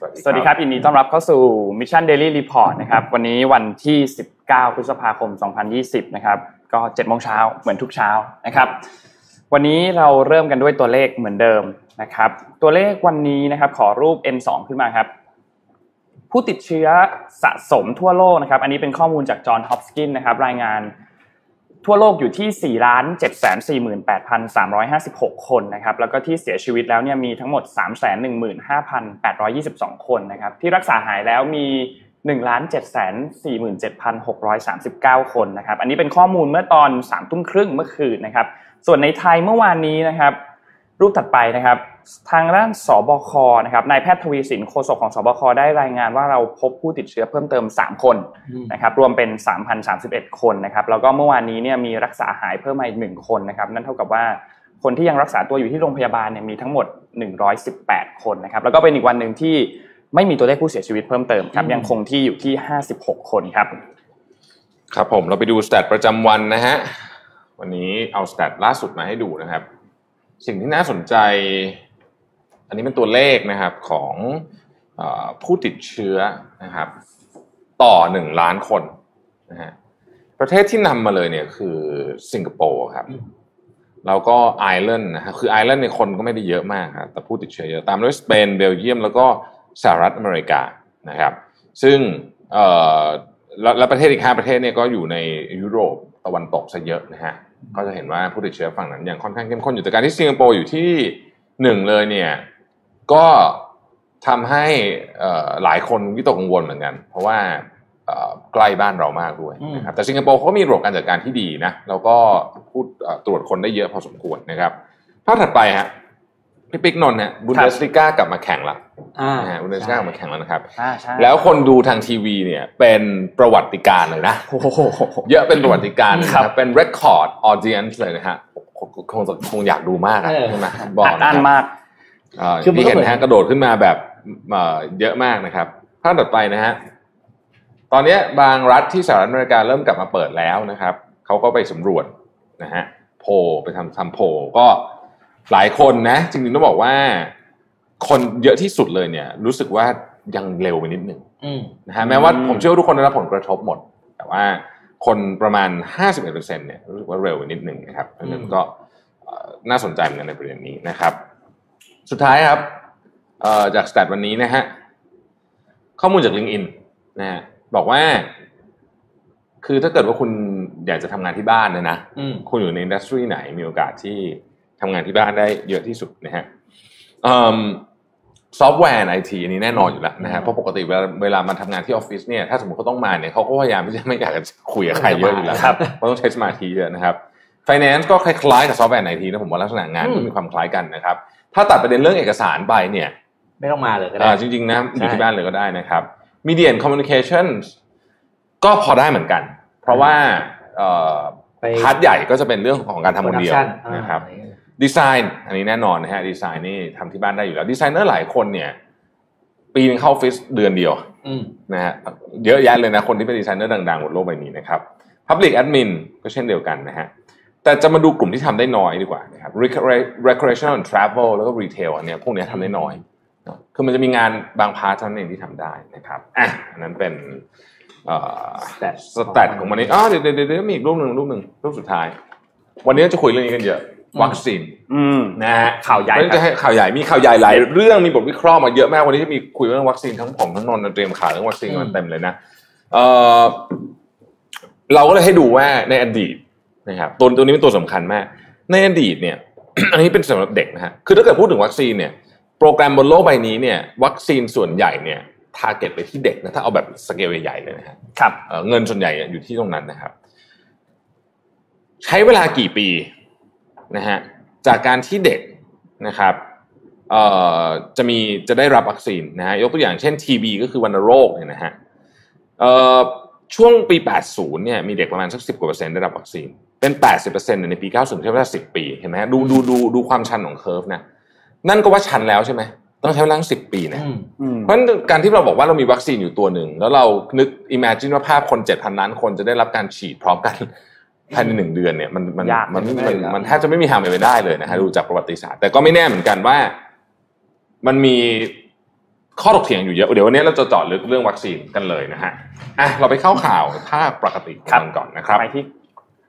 สวัสดีครับยินดีต้อนรับเข้าสู่ Mission Daily Report นะครับ วันนี้วันที่ 19 พฤษภาคม 2020 นะครับ ก็7โมงเช้าเหมือนทุกเช้านะครับ วันนี้เราเริ่มกันด้วยตัวเลขเหมือนเดิมนะครับ ตัวเลขวันนี้นะครับขอรูป N2 ขึ้นมาครับ ผู้ติดเชื้อสะสมทั่วโลกนะครับ อันนี้เป็นข้อมูลจากจอห์นฮอปกินนะครับ รายงาน ทั่วโลกอยู่ที่4ล้าน7 4 8 3 5 6 คนนะครับแล้วก็ที่เสียชีวิตแล้วเนี่ยมีทั้งหมด 3 1 5 8 2 2 คนนะครับที่รักษาหายแล้วมี1ล้าน7 4 7 6 3 9 คนนะครับอันนี้เป็นข้อมูลเมื่อตอน3ทุ่มครึ่งเมื่อคืนนะครับส่วนในไทยเมื่อวานนี้นะครับ รูปถัดไปนะครับ ทางด้านสบคนะครับนายแพทย์ทวีสินโฆษกของสบคได้รายงานว่าเราพบผู้ติดเชื้อเพิ่มเติม 3 คนนะครับรวมเป็น 3,031 คนนะครับแล้วก็เมื่อวานนี้เนี่ยมีรักษาหายเพิ่มมาอีกหนึ่งคนนะครับนั่นเท่ากับว่าคนที่ยังรักษาตัวอยู่ที่โรงพยาบาลเนี่ยมีทั้งหมด 118 คนนะครับแล้วก็เป็นอีกวันหนึ่งที่ไม่มีตัวเลขผู้เสียชีวิตเพิ่มเติมครับยังคงที่อยู่ที่ 56 คนครับครับผมเราไปดูสแตทประจำวันนะฮะวันนี้เอาสแตทล่าสุดมาให้ดูนะครับ สิ่งที่น่าสนใจ อันนี้เป็นตัวเลขนะครับของอผู้ติดเชื้อนะครับ ต่อหนึ่งล้านคนนะฮะประเทศที่นำมาเลยเนี่ยคือสิงคโปร์ครับแล้วก็ไอร์แลนด์นะฮะคือไอร์แลนด์เนี่ยคนก็ไม่ได้เยอะมากครับแต่ผู้ติดเชื้อเยอะตามด้วยสเปนเบลเยียม แล้วก็สหรัฐอเมริกานะครับ ซึ่งเอ่อแล้วแล้วประเทศอีกห้าประเทศเนี่ยก็อยู่ในยุโรปตะวันตกซะเยอะนะฮะ ก็จะเห็นว่าผู้ติดเชื้อฝั่งนั้นยังค่อนข้างเข้มข้นอยู่แต่การที่สิงคโปร์อยู่ที่หนึ่งเลยเนี่ยก็ทำให้เอ่อหลายคนวิตกกังวลเหมือนกัน เพราะว่าเอ่อใกล้บ้านเรามากด้วยนะครับแต่สิงคโปร์เขามีระบบการจัดการที่ดีนะแล้วก็พูดเอ่อตรวจคนได้เยอะพอสมควรนะครับภาพถัดไปฮะ พี่ปิ๊กนนท์เนี่ยบุนเดสลิก้ากลับมาแข่งละอ่านะฮะบุนเดสลิก้ากลับมาแข่งแล้วนะครับอ่าใช่แล้วคนดูทางทีวีเนี่ยเป็นประวัติการณ์เลยนะโอ้โหเยอะเป็นประวัติการณ์นะคครัรับบเป็น record audience เลยนะฮะคงคงจะคงอยากดูมากอะเออใช่ไหมบอกอัดนะอั้นครับมากเอ่อคือมันที่ก็เห็นเหมือนนะฮะกระโดดขึ้นมาแบบเอ่อเยอะมากนะครับภาพต่อไปนะฮะตอนเนี้ยบางรัฐที่สหรัฐอเมริกาเริ่มกลับมาเปิดแล้วนะครับเขาก็ไปสำรวจนะฮะโพลไปทำทำโพลก็ หลายคนนะจริงๆต้องบอกว่า คนเยอะที่สุดเลยเนี่ย รู้สึกว่ายังเร็วไปนิดหนึ่งอืมนะฮะแม้ว่าอืมผมเชื่อว่าทุกคนได้รับผลกระทบหมด แต่ว่าคนประมาณ 51%เนี่ยรู้สึกว่าเร็วไปนิดหนึ่งนะครับเพราะฉะนั้นก็เอ่อน่าสนใจเหมือนกันในประเด็นนี้นะครับ สุดท้ายครับเอ่อจาก stat วันนี้นะฮะข้อมูลจาก LinkedIn นะฮะบอกว่า คือถ้าเกิดว่าคุณอยากจะทำงานที่บ้านเนี่ยนะอืมคุณอยู่ใน industry ไหนมีโอกาสที่ ทำงานที่บ้านได้เยอะที่สุดนะฮะซอฟต์แวร์ไอทีอันนี้แน่นอนอยู่แล้วนะฮะเพราะปกติเวลาเวลามาทำงานที่ออฟฟิศเนี่ยถ้าสมมติเขาต้องมาเนี่ยเขาก็พยายามที่จะไม่อยากจะคุยกับใครเยอะอยู่แล้วครับเพราะต้องใช้สมาธิเยอะนะครับ Finance ก็คล้ายๆกับซอฟต์แวร์ไอทีนะผมว่าลักษณะงานอืมก็มีความคล้ายกันนะครับ ถ้าตัดประเด็นเรื่องเอกสารไปเนี่ยไม่ต้องมาเลยก็ได้อ่าจริงๆนะอยู่ที่บ้านเลยก็ได้นะครับ Media and Communications ก็พอได้เหมือนกัน เพราะว่าเอ่อไป part ใหญ่ก็จะเป็นเรื่องของการทำคนเดียว Production นะครับอ่า ดีไซน์อันนี้แน่นอนนะฮะดีไซน์นี่ทำที่บ้านได้อยู่แล้ว ดีไซเนอร์หลายคนเนี่ย ปีนึงเข้าออฟฟิศเดือนเดียวอืมนะฮะเยอะแยะเลยนะคนที่เป็นดีไซเนอร์ดังๆบนโลกใบนี้นะครับ Public Admin ก็เช่นเดียวกันนะฮะแต่จะมาดูกลุ่มที่ทำได้น้อยดีกว่านะครับ Recre- Recreational and Travel แล้วก็ Retail อันเนี้ยพวกเนี้ยทำได้น้อยเนอะคือมันจะมีงานบาง part เท่านั้นเองที่ทำได้นะครับอะอันนั้นเป็นเอ่อ Stat stat ของวันนี้อ๋อเดี๋ยวเดี๋ยวเดี๋ยวมีอีกรูปหนึ่งรูปหนึ่งรูปสุดท้าย วันนี้จะคุยเรื่องนี้กันเยอะ วัคซีนอืมนะฮะข่าวใหญ่เพราะฉะนั้นจะให้ข่าวใหญ่มีข่าวใหญ่หลายเรื่องมีบทวิเคราะห์มาเยอะมากวันนี้จะมีคุยเรื่องวัคซีนทั้งผมทั้งนนท์เตรียมข่าวเรื่องวัคซีนกันเต็มเลยนะเออเราก็เลยให้ดูว่าในอดีตนะครับตัวตัวนี้เป็นตัวสำคัญมาก ในอดีตเนี่ย อันนี้เป็นสำหรับเด็กนะฮะคือถ้าเกิดพูดถึงวัคซีนเนี่ย โปรแกรมบนโลกใบนี้เนี่ย วัคซีนส่วนใหญ่เนี่ย target ไปที่เด็กนะถ้าเอาแบบสเกลใหญ่ๆเลยนะฮะครับเอ่อเงินส่วนใหญ่อยู่ที่ตรงนั้นนะครับ ใช้เวลากี่ปี นะฮะจากการที่เด็กนะครับเอ่อจะมีจะได้รับวัคซีนนะฮะยกตัวอย่างเช่น TB ก็คือวัณโรคเนี่ยนะฮะเอ่อช่วงปี 80 เนี่ยมีเด็กประมาณสัก 10 กว่าเปอร์เซ็นต์ได้รับวัคซีน เป็น 80%ในปี 90 ใช้เวลา 10 ปี เห็นไหมฮะดูดูดูดูความชันของ curve นะ นั่นก็ว่าชันแล้วใช่ไหม ต้องใช้เวลาสิบปีนะอืมอืมเพราะฉะนั้นการที่เราบอกว่าเรามีวัคซีนอยู่ตัวหนึ่ง แล้วเรานึก imagine ว่าภาพคน 7,000 ล้านคนจะได้รับการฉีดพร้อมกัน ภายในหนึ่งเดือนเนี่ยมันมันยากมันไม่มันได้มันอยู่แล้วมันแทบจะไม่มีทางเป็นไปได้เลยนะฮะดูจากประวัติศาสตร์ แต่ก็ไม่แน่เหมือนกันว่ามันมีข้อถกเถียงอยู่เยอะเดี๋ยววันนี้เราจะเจาะลึกเรื่องวัคซีนกันเลยนะฮะอะเราไปเข้าข่าวภาคปกติกันก่อนนะครับไปที่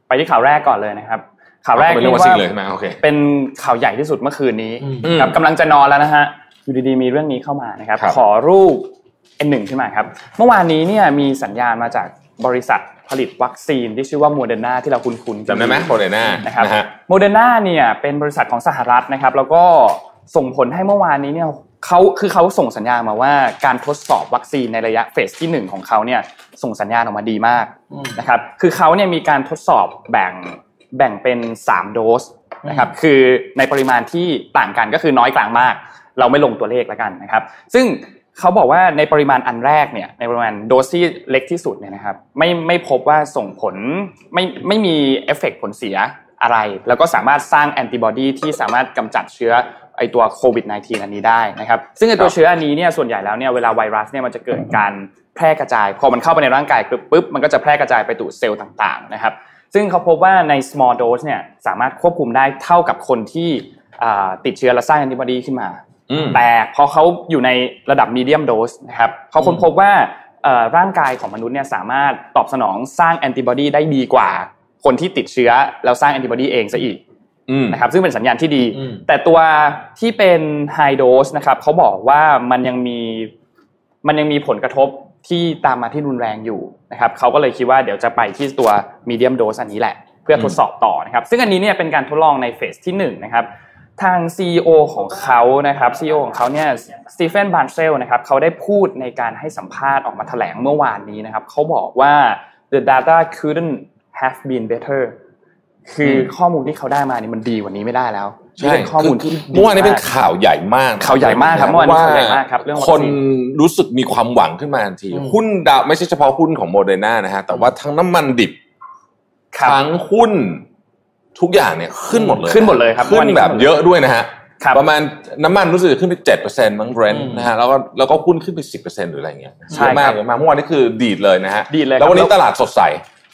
ไปที่ข่าวแรกก่อนเลยนะครับข่าวแรกเป็นเรื่องวัคซีนเลยใช่ไหมโอเคเป็นข่าวใหญ่ที่สุดเมื่อคืนนี้อืมครับกำลังจะนอนแล้วนะฮะอยู่ดีๆมีเรื่องนี้เข้ามานะครับครับ ขอรูป N1 ขึ้นมาครับ เมื่อวานนี้เนี่ยมีสัญญาณมาจากบริษัท ผลิตวัคซีนที่ชื่อว่าโมเดอร์นาที่เราคุ้นๆกันจำได้ไหมโมเดอร์นานะครับนะฮะโมเดอร์นาเนี่ยเป็นบริษัทของสหรัฐนะครับ แล้วก็ส่งผลให้เมื่อวานนี้เนี่ยเขาคือเขาส่งสัญญาณมาว่าการทดสอบวัคซีนในระยะเฟสที่หนึ่งของเขาเนี่ยส่งสัญญาณออกมาดีมากนะครับคือเขาเนี่ยมีการทดสอบแบ่งแบ่งเป็น 3 โดสนะครับคือในปริมาณที่ต่างกันก็คือน้อยกลางมาก เราไม่ลงตัวเลขแล้วกันนะครับ ซึ่ง เขาบอกว่าในปริมาณอันแรกเนี่ยในปริมาณโดสที่เล็กที่สุดเนี่ยนะครับไม่ไม่พบว่าส่งผลไม่ไม่มีเอฟเฟกต์ผลเสียอะไร แล้วก็สามารถสร้างแอนติบอดีที่สามารถกำจัดเชื้อไอตัวโควิด -19 อันนี้ได้นะครับซึ่งไอตัวเชื้ออันนี้เนี่ยส่วนใหญ่แล้วเนี่ยเวลาไวรัสเนี่ยมันจะเกิดการแพร่กระจาย พอมันเข้าไปในร่างกายปุ๊บปุ๊บมันก็จะแพร่กระจายไปสู่เซลล์ต่างๆนะครับซึ่งเขาพบว่าใน small dose เนี่ยสามารถควบคุมได้เท่ากับคนที่ติดเชื้อและสร้างแอนติบอดีขึ้นมา แต่พอเขาอยู่ในระดับ medium dose นะครับเขาค้นพบว่าเอ่อร่างกายของมนุษย์เนี่ยสามารถตอบสนองสร้างแอนติบอดีได้ดีกว่า คนที่ติดเชื้อแล้วสร้างแอนติบอดีเองซะอีกอืมนะครับซึ่งเป็นสัญญาณที่ดีอืมแต่ตัวที่เป็น high dose นะครับเขาบอกว่ามันยังมีมันยังมีผลกระทบที่ตามมาที่รุนแรงอยู่นะครับเขาก็เลยคิดว่าเดี๋ยวจะไปที่ตัว medium dose อันนี้แหละ เพื่อทดสอบต่อนะครับ ซึ่งอันนี้เนี่ยเป็นการทดลองในเฟสที่หนึ่งนะครับ ทาง CEO ของเขานะครับ CEO ของเขาเนี่ยสเตฟานบานเซลนะครับเขาได้พูดในการให้สัมภาษณ์ออกมาแถลงเมื่อวานนี้นะครับเขาบอกว่า the data couldn't have been better คืออมข้อมูลที่เขาได้มานี่มันดีกว่านี้ไม่ได้แล้วใช่นี่เป็นข้อมูลที่เมื่อวานนี้เป็นดีมกข่าวใหญ่มากข่าวใหญ่มากครับเมื่อวานนี้ข่าวใหญ่มากครับเรื่องวัคคนซีนรู้สึกมีความหวังขึ้นมาทันทีอืมหุ้นดาวไม่ใช่เฉพาะหุ้นของโมเดอร์นานะฮะแต่ว่าทั้งน้ำมันดิบครับทั้งหุ้น ทุกอย่างเนี่ยขึ้นหมดเลยขึ้นหมดเลยครับขึ้นแบบเยอะด้วยนะฮะครับประมาณน้ำมันรู้สึกจะขึ้นไปเจ็ดเปอร์เซ็นต์มั้งเบรนท์อืมนะฮะแล้วก็แล้วก็หุ้นขึ้นไปสิบเปอร์เซ็นต์หรืออะไรเงี้ยใช่เยอะมากครับเยอะมากเมื่อวานนี้คือดีดเลยนะฮะดีดเลยครับแล้ววันนี้แล้วตลาดสดใส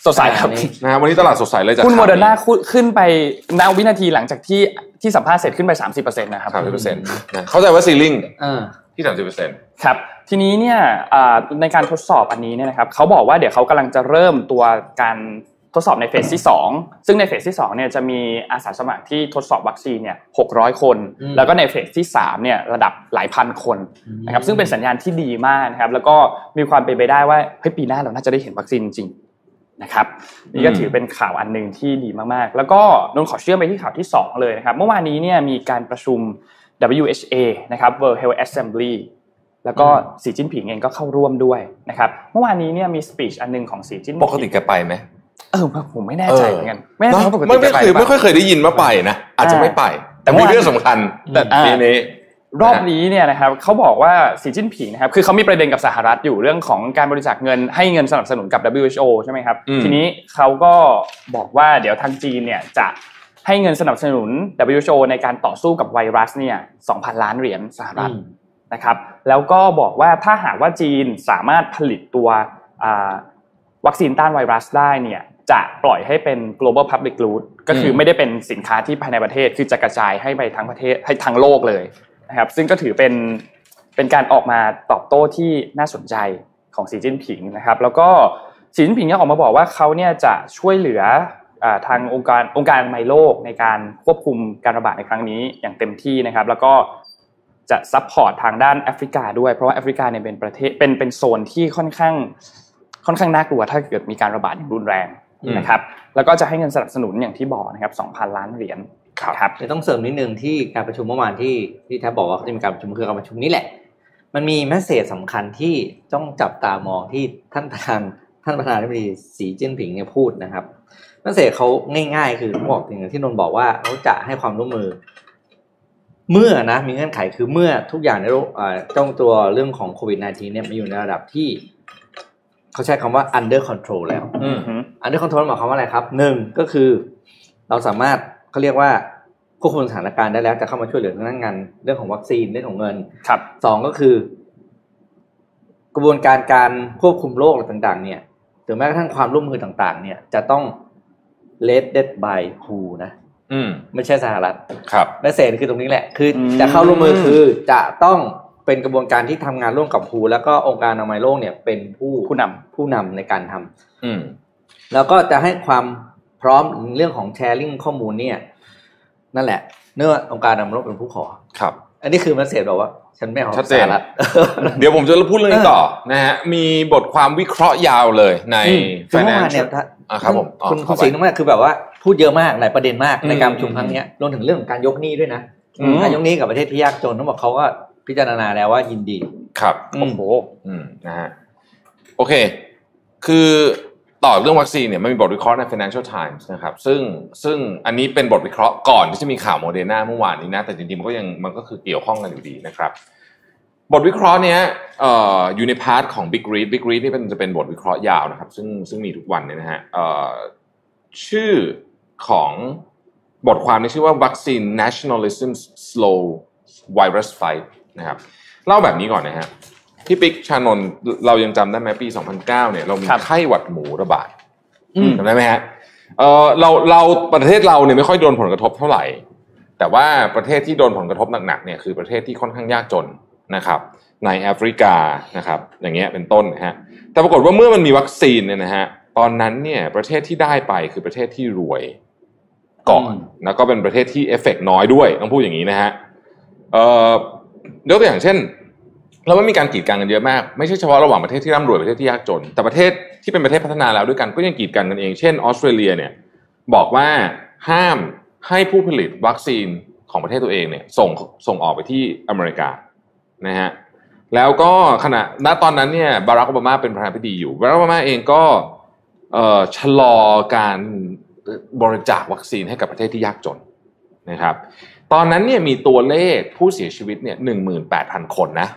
สดใสครับนะฮะวันนี้ตลาดสดใสเลยจากหุ้นโมข่วเดอร์นาขึ้นไปณวินาทีหลังจากที่ที่สัมภาษณ์เสร็จขึ้นไป30%นะครับสามสิบเปอร์เซ็นต์เข้าใจว่า ceiling เออที่สามสิบเปอร์เซ็นต์ครับทีนี้เนี่ยอ่าในการทดสอบอันนี้เนี่ยนะครับเขาบอกว่าเดี๋ยวเขากำลังจะเริ่มตัวการ ทดสอบในเฟสที่ 2 ซึ่งในเฟสที่ 2 เนี่ยจะมีอาสาสมัครที่ทดสอบวัคซีนเนี่ย600 คนอืมแล้วก็ในเฟสที่ 3 เนี่ยระดับหลายพันคนนะครับ ซึ่งเป็นสัญญาณที่ดีมากนะครับ แล้วก็มีความเป็นไปได้ว่าเฮ้ยปีหน้าเราน่าจะได้เห็นวัคซีนจริงๆนะครับนี่ก็ถือเป็นข่าวอันหนึ่งที่ดีมากๆ แล้วก็นนท์ขอเชื่อมไปที่ข่าวที่สองเลยนะครับ เมื่อวานนี้เนี่ยมีการประชุม WHA นะครับ World Health Assembly แล้วก็สีจิ้นผิงเองก็เข้าร่วมด้วยนะครับ เมื่อวานนี้เนี่ยมีสปีชอันหนึงของสีจิ้นผิงปกติแกไปไหม เออผมไม่แน่ใจเหมือนกันไม่แน่ใจเนอะว่าปกติไม่ไม่แกปเคยหรือเปไม่ล่าค่อยเคยได้ยินว่าไปนะอาจจะไม่ไป แต่มีแต่ว่าเรื่องสำคัญแต่อ่าปีนี้รอบนี้เนี่ยนะครับเขาบอกว่าสีจิ้นผิงนะครับคือเขามีประเด็นกับสหรัฐอยู่เรื่องของการบริจาคเงินให้เงินสนับสนุนกับ WHO ใช่ไหมครับอืมทีนี้เขาก็บอกว่าเดี๋ยวทางจีนเนี่ยจะให้เงินสนับสนุน WHO ในการต่อสู้กับไวรัสเนี่ย2,000 ล้านเหรียญสหรัฐนะครับ แล้วก็บอกว่าถ้าหากว่าจีนสามารถผลิตตัวอ่า วัคซีนต้านไวรัสได้เนี่ยจะปล่อยให้เป็น global public good ก็คือไม่ได้เป็นสินค้าที่ภายในประเทศคือจะกระจายให้ไปทั้งประเทศให้ทั้งโลกเลยนะครับ ซึ่งก็ถือเป็นเป็นการออกมาตอบโต้ที่น่าสนใจของสีจิ้นผิงนะครับ แล้วก็สีจิ้นผิงยังออกมาบอกว่าเขาเนี่ยจะช่วยเหลืออ่าทางองค์การองค์การอนามัยโลกในการควบคุมการระบาดในครั้งนี้อย่างเต็มที่นะครับ แล้วก็จะ support ทางด้านแอฟริกาด้วยเพราะว่าแอฟริกาเนี่ยเป็นประเทศเป็นเป็นโซนที่ค่อนข้าง ค่อนข้างน่ากลัวถ้าเกิดมีการระบาดอย่างรุนแรงอืมนะครับแล้วก็จะให้เงินสนับสนุนอย่างที่บอกนะครับ2,000 ล้านเหรียญครับจะต้องเสริมนิดนึงที่การประชุมเมื่อวานที่ที่แทบบอกว่าเขาจะมีการประชุมคือการประชุมนี้แหละ มันมี message สำคัญที่ต้องจับตามองที่ท่านประธานท่านประธานาธิบดีสีจิ้นผิงเนี่ยพูดนะครับแมสเซจเขาง่าย ๆ คือเขาบอกอย่างที่นนท์บอกว่าเขาจะให้ความร่วมมือ เมื่อนะมีเงื่อนไขคือเมื่อทุกอย่างในโลกอ่าจ้องตัวเรื่องของโควิด -19 เนี่ยมาอยู่ในระดับที่ เขาใช้คำว่า under control แล้วอืมอันนี้คอนโทรลหมายความว่าอะไรครับหนึ่งก็คือ เราสามารถเขาเรียกว่าควบคุมสถานการณ์ได้แล้วจะเข้ามาช่วยเหลือเรื่องงานเรื่องของวัคซีนเรื่องของเงินครับสองก็คือ กระบวนการการควบคุมโรคอะไรต่าง ๆ เนี่ยหรือแม้กระทั่งความร่วมมือต่าง ๆ เนี่ย จะต้อง led by who นะอืมไม่ใช่สหรัฐครับและเศษคือตรงนี้แหละ คืออมจะเข้าร่วมมือคือจะต้อง เป็นกระบวนการที่ทำงานร่วมกับฮูแล้วก็องค์การอนามัยโลกเนี่ยเป็นผู้ผู้นำผู้นำในการทำอืมแล้วก็จะให้ความพร้อมเรื่องของแชร์ลิงข้อมูลเนี่ย นั่นแหละ เนื่ององค์การอนามัยโลกเป็นผู้ขอครับ อันนี้คือมันเสร็จบอกว่า ฉันไม่เอาชัดเจนสาระเดี๋ยวผมจะพูดเรื่องนี้ต่อนะฮะมีบทความวิเคราะห์ยาวเลยในอืมคือเมื่อวานเนี่ย Financial อะครับผมอ๋อคุณเข้าคุณไปสิงห์นั่นคือแบบว่าพูดเยอะมากหลายประเด็นมากอืมในการประชุมครั้งเนี้ยรวมถึงเรื่องของการยกหนี้ด้วยนะอืมการยกหนี้กับประเทศที่ยากจนต้องบอกเขาก็ พิจารณาแล้วว่ายินดี ครับอืมโอ้โหอืมนะฮะโอเค คือต่อเรื่องวัคซีนเนี่ยมันมีบทวิเคราะห์ใน Financial Times นะครับซึ่งซึ่งอันนี้เป็นบทวิเคราะห์ก่อนที่จะมีข่าวโมเดอร์นาเมื่อวานนี้นะ แต่จริงๆมันก็ยังมันก็คือเกี่ยวข้องกันอยู่ดีนะครับ บทวิเคราะห์เนี้ยเอ่ออยู่ใน part ของ Big Read Big Read นี่เป็นจะเป็นบทวิเคราะห์ยาวนะครับ ซึ่งซึ่งมีทุกวันเนี่ยนะฮะเอ่อชื่อของบทความนี้ชื่อว่า Vaccine Nationalism Slows Virus Fight นะครับเล่าแบบนี้ก่อนนะฮะพี่ปิ๊กชานนท์เรายังจำได้ไหมปี 2009เนี่ยเรามีครับไข้หวัดหมูระบาดอืมจำได้ไหมฮะเออเราเราประเทศเราเนี่ยไม่ค่อยโดนผลกระทบเท่าไหร่ แต่ว่าประเทศที่โดนผลกระทบหนักๆเนี่ยคือประเทศที่ค่อนข้างยากจนนะครับ ในแอฟริกานะครับ อย่างเงี้ยเป็นต้นนะฮะแต่ปรากฏว่าเมื่อมันมีวัคซีนเนี่ยนะฮะตอนนั้นเนี่ยประเทศที่ได้ไปคือประเทศที่รวยก่อนอืมแล้วก็เป็นประเทศที่เอฟเฟกน้อยด้วยต้องพูดอย่างนี้นะฮะเอ่อ ยกตัวอย่างเช่นแล้วมันมีการกีดกันกันเยอะมาก ไม่ใช่เฉพาะระหว่างประเทศที่ร่ำรวยประเทศที่ยากจน แต่ประเทศที่เป็นประเทศพัฒนาแล้วด้วยกันก็ยังกีดกันกันเอง เช่นออสเตรเลียเนี่ยบอกว่าห้ามให้ผู้ผลิตวัคซีนของประเทศตัวเองเนี่ยส่งส่งออกไปที่อเมริกานะฮะแล้วก็ขณะณตอนนั้นเนี่ยบารักโอบามาเป็นประธานาธิบดีอยู่บารักโอบามาเองก็เอ่อชะลอการบริจาควัคซีนให้กับประเทศที่ยากจนนะครับ ตอนนั้นเนี่ยมีตัวเลขผู้เสียชีวิตเนี่ยหนึ่งหมื่นแปดพันคนนะ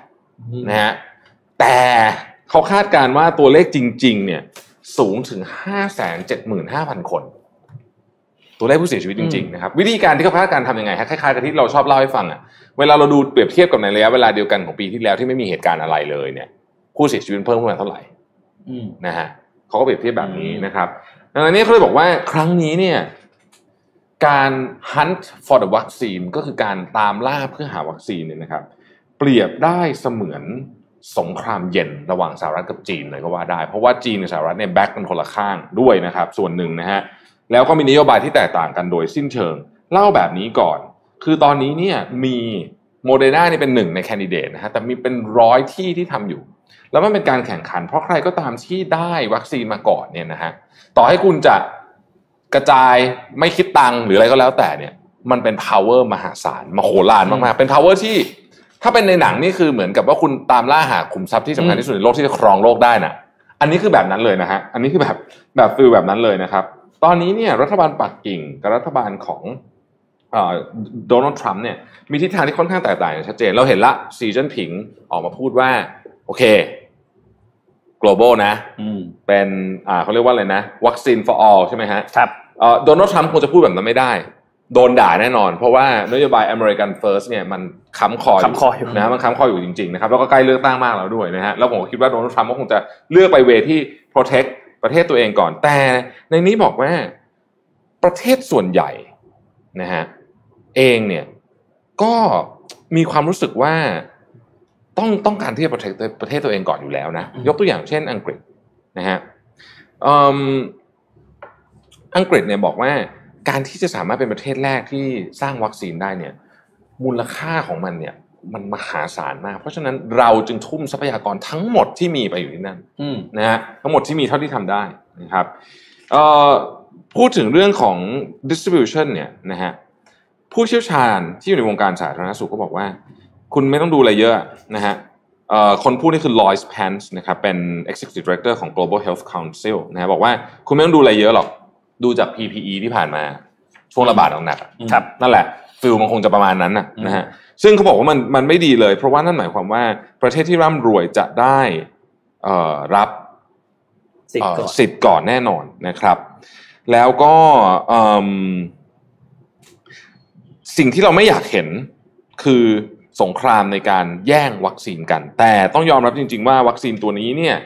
นะฮะแต่เขาคาดการณ์ว่าตัวเลขจริง ๆ เนี่ย สูงถึง575,000คน ตัวเลขผู้เสียชีวิตจริง ๆ นะครับ วิธีการที่เขาคาดการณ์ทำยังไงฮะคล้ายๆกับที่เราชอบเล่าให้ฟังอะ่ะเวลาเราดูเปรียบเทียบกับในระยะเวลาเดียวกันของปีที่แล้วที่ไม่มีเหตุการณ์อะไรเลยเนี่ย ผู้เสียชีวิตเพิ่มขึ้นมาเท่าไหร่อืมนะฮะเขาก็เปรียบเทียบแบบนี้อืมนะครับดังนั้นเนี่ยเขาเลยบอกว่าครั้งนี้เนี่ย การ hunt for the vaccine ก็คือการตามล่าเพื่อหาวัคซีนเนี่ยนะครับ เปรียบได้เสมือนสงครามเย็นระหว่างสหรัฐกับจีนเลยก็ว่าได้ เพราะว่าจีนกับสหรัฐเนี่ย back กันคนละข้างด้วยนะครับ ส่วนหนึ่งนะฮะแล้วก็มีนโยบายที่แตกต่างกันโดยสิ้นเชิง เล่าแบบนี้ก่อน คือตอนนี้เนี่ยมีโมเดอร์นานี่เป็นหนึ่งใน candidate นะฮะแต่มีเป็นร้อยที่ที่ทำอยู่ แล้วมันเป็นการแข่งขัน เพราะใครก็ตามที่ได้วัคซีนมาก่อนเนี่ยนะฮะต่อให้คุณจะ กระจายไม่คิดตังค์หรืออะไรก็แล้วแต่เนี่ย มันเป็น power มหาศาลมโหฬารมากๆ เป็น power ที่ ถ้าเป็นในหนังนี่คือเหมือนกับว่าคุณตามล่าหาขุมทรัพย์ที่สำคัญที่สุดในโลกที่จะครองโลกได้น่ะ อันนี้คือแบบนั้นเลยนะฮะอันนี้คือแบบแบบ feel แบบนั้นเลยนะครับ ตอนนี้เนี่ยรัฐบาลปักกิ่งกับรัฐบาลของโดนัลด์ทรัมป์เนี่ยมีทิศทางที่ค่อนข้างแตกต่างอย่างชัดเจน เราเห็นละซีจิ้นผิงออกมาพูดว่า โอเค global นะอืมเป็นอ่าเขาเรียกว่าอะไรนะวัคซีน for all ใช่ไหมฮะครับเอ่อโดนัลด์ทรัมป์คงจะพูดแบบนั้นไม่ได้ โดนด่าแน่นอน เพราะว่านโยบาย American First เนี่ยมันค้ำคออยู่ค้ำคออยู่นะมันค้ำคออยู่จริงๆนะครับแล้วก็ใกล้เลือกตั้งมากแล้วด้วยนะฮะแล้วผมก็คิดว่าโดนัลด์ทรัมป์ก็คงจะเลือกไปเวที่ protect ประเทศตัวเองก่อน แต่ในนี้บอกว่าประเทศส่วนใหญ่นะฮะเองเนี่ยก็มีความรู้สึกว่า ต้องต้องการที่จะ protect ประเทศตัวเองก่อนอยู่แล้วนะอืมยกตัวอย่างเช่นอังกฤษนะฮะอืมอังกฤษเนี่ยบอกว่าการที่จะสามารถเป็นประเทศแรกที่สร้างวัคซีนได้เนี่ยมูลค่าของมันเนี่ยมันมหาศาลมาก เพราะฉะนั้นเราจึงทุ่มทรัพยากรทั้งหมดที่มีไปอยู่ที่นั่นอืมนะฮะทั้งหมดที่มีเท่าที่ทำได้นะครับเอ่อพูดถึงเรื่องของ distribution เนี่ยนะฮะผู้เชี่ยวชาญที่อยู่ในวงการสาธารณสุขก็บอกว่า คุณไม่ต้องดูอะไรเยอะนะฮะเอ่อคนพูดนี่คือ Lois Pence นะครับเป็น Executive Director ของ Global Health Council นะฮะบอกว่าคุณไม่ต้องดูอะไรเยอะหรอก ดูจาก PPE ที่ผ่านมาช่วงระบาดหนักๆอะครับนั่นแหละฟิลมันคงจะประมาณนั้นนะอืมนะฮะซึ่งเขาบอกว่ามันมันไม่ดีเลย เพราะว่านั่นหมายความว่าประเทศที่ร่ำรวยจะได้เอ่อรับสิบเอ่อก่อนสิทธิ์ก่อนแน่นอนนะครับ แล้วก็เอิ่มสิ่งที่เราไม่อยากเห็นคือ สงครามในการแย่งวัคซีนกัน แต่ต้องยอมรับจริง ๆ ว่าวัคซีนตัวนี้เนี่ย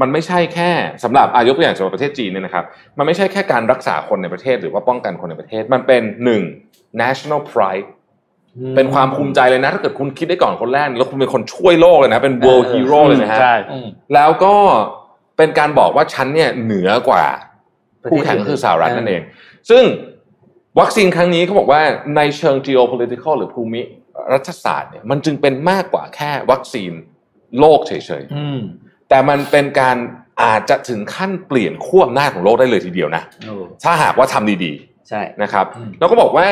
มันไม่ใช่แค่สำหรับอายกตัวอย่างสำหรับประเทศจีนเนี่ยนะครับ มันไม่ใช่แค่การรักษาคนในประเทศ หรือว่าป้องกันคนในประเทศ มันเป็นหนึ่ง national pride เป็นความภูมิใจเลยนะ ถ้าเกิดคุณคิดได้ก่อนคนแรกแล้วคุณเป็นคนช่วยโลกเลยนะ เป็น world hero เลยนะฮะใช่อืมแล้วก็เป็นการบอกว่าฉันเนี่ยเหนือกว่าประเทศคู่แข่งก็คือสหรัฐนั่นเอง ซึ่งวัคซีนครั้งนี้เขาบอกว่าในเชิง geopolitical หรือภูมิ รัฐศาสตร์เนี่ยมันจึงเป็นมากกว่าแค่วัคซีนโลกเฉยอืมๆแต่มันเป็นการอาจจะถึงขั้นเปลี่ยนขั้วอำนาจของโลกได้เลยทีเดียวนะโอ้ถ้าหากว่าทำดีใช่ๆนะครับอืมแล้วก็บอกว่า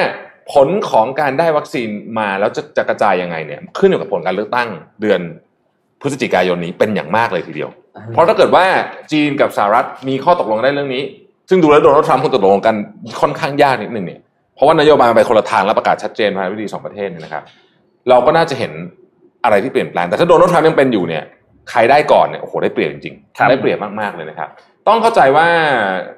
ผลของการได้วัคซีนมาแล้วจะจะกระจายยังไงเนี่ยขึ้นอยู่กับผลการเลือกตั้งเดือนพฤศจิกายนนี้เป็นอย่างมากเลยทีเดียว เพราะถ้าเกิดว่าจีนกับสหรัฐมีข้อตกลงได้เรื่องนี้ ซึ่งดูแล้วโดนัลด์ทรัมป์คงตกลงกันค่อนข้างยากนิดนึงเนี่ย เพราะว่านโยบายมันไปคนละทางและประกาศชัดเจนภายในวิธีสองประเทศเนี่ยนะครับ เราก็น่าจะเห็นอะไรที่เปลี่ยนแปลง แต่ถ้าโดนัลด์ทรัมป์ยังเป็นอยู่เนี่ยใครได้ก่อนเนี่ยโอ้โหได้เปรียบจริงครับๆได้เปรียบมากๆเลยนะครับ ต้องเข้าใจว่า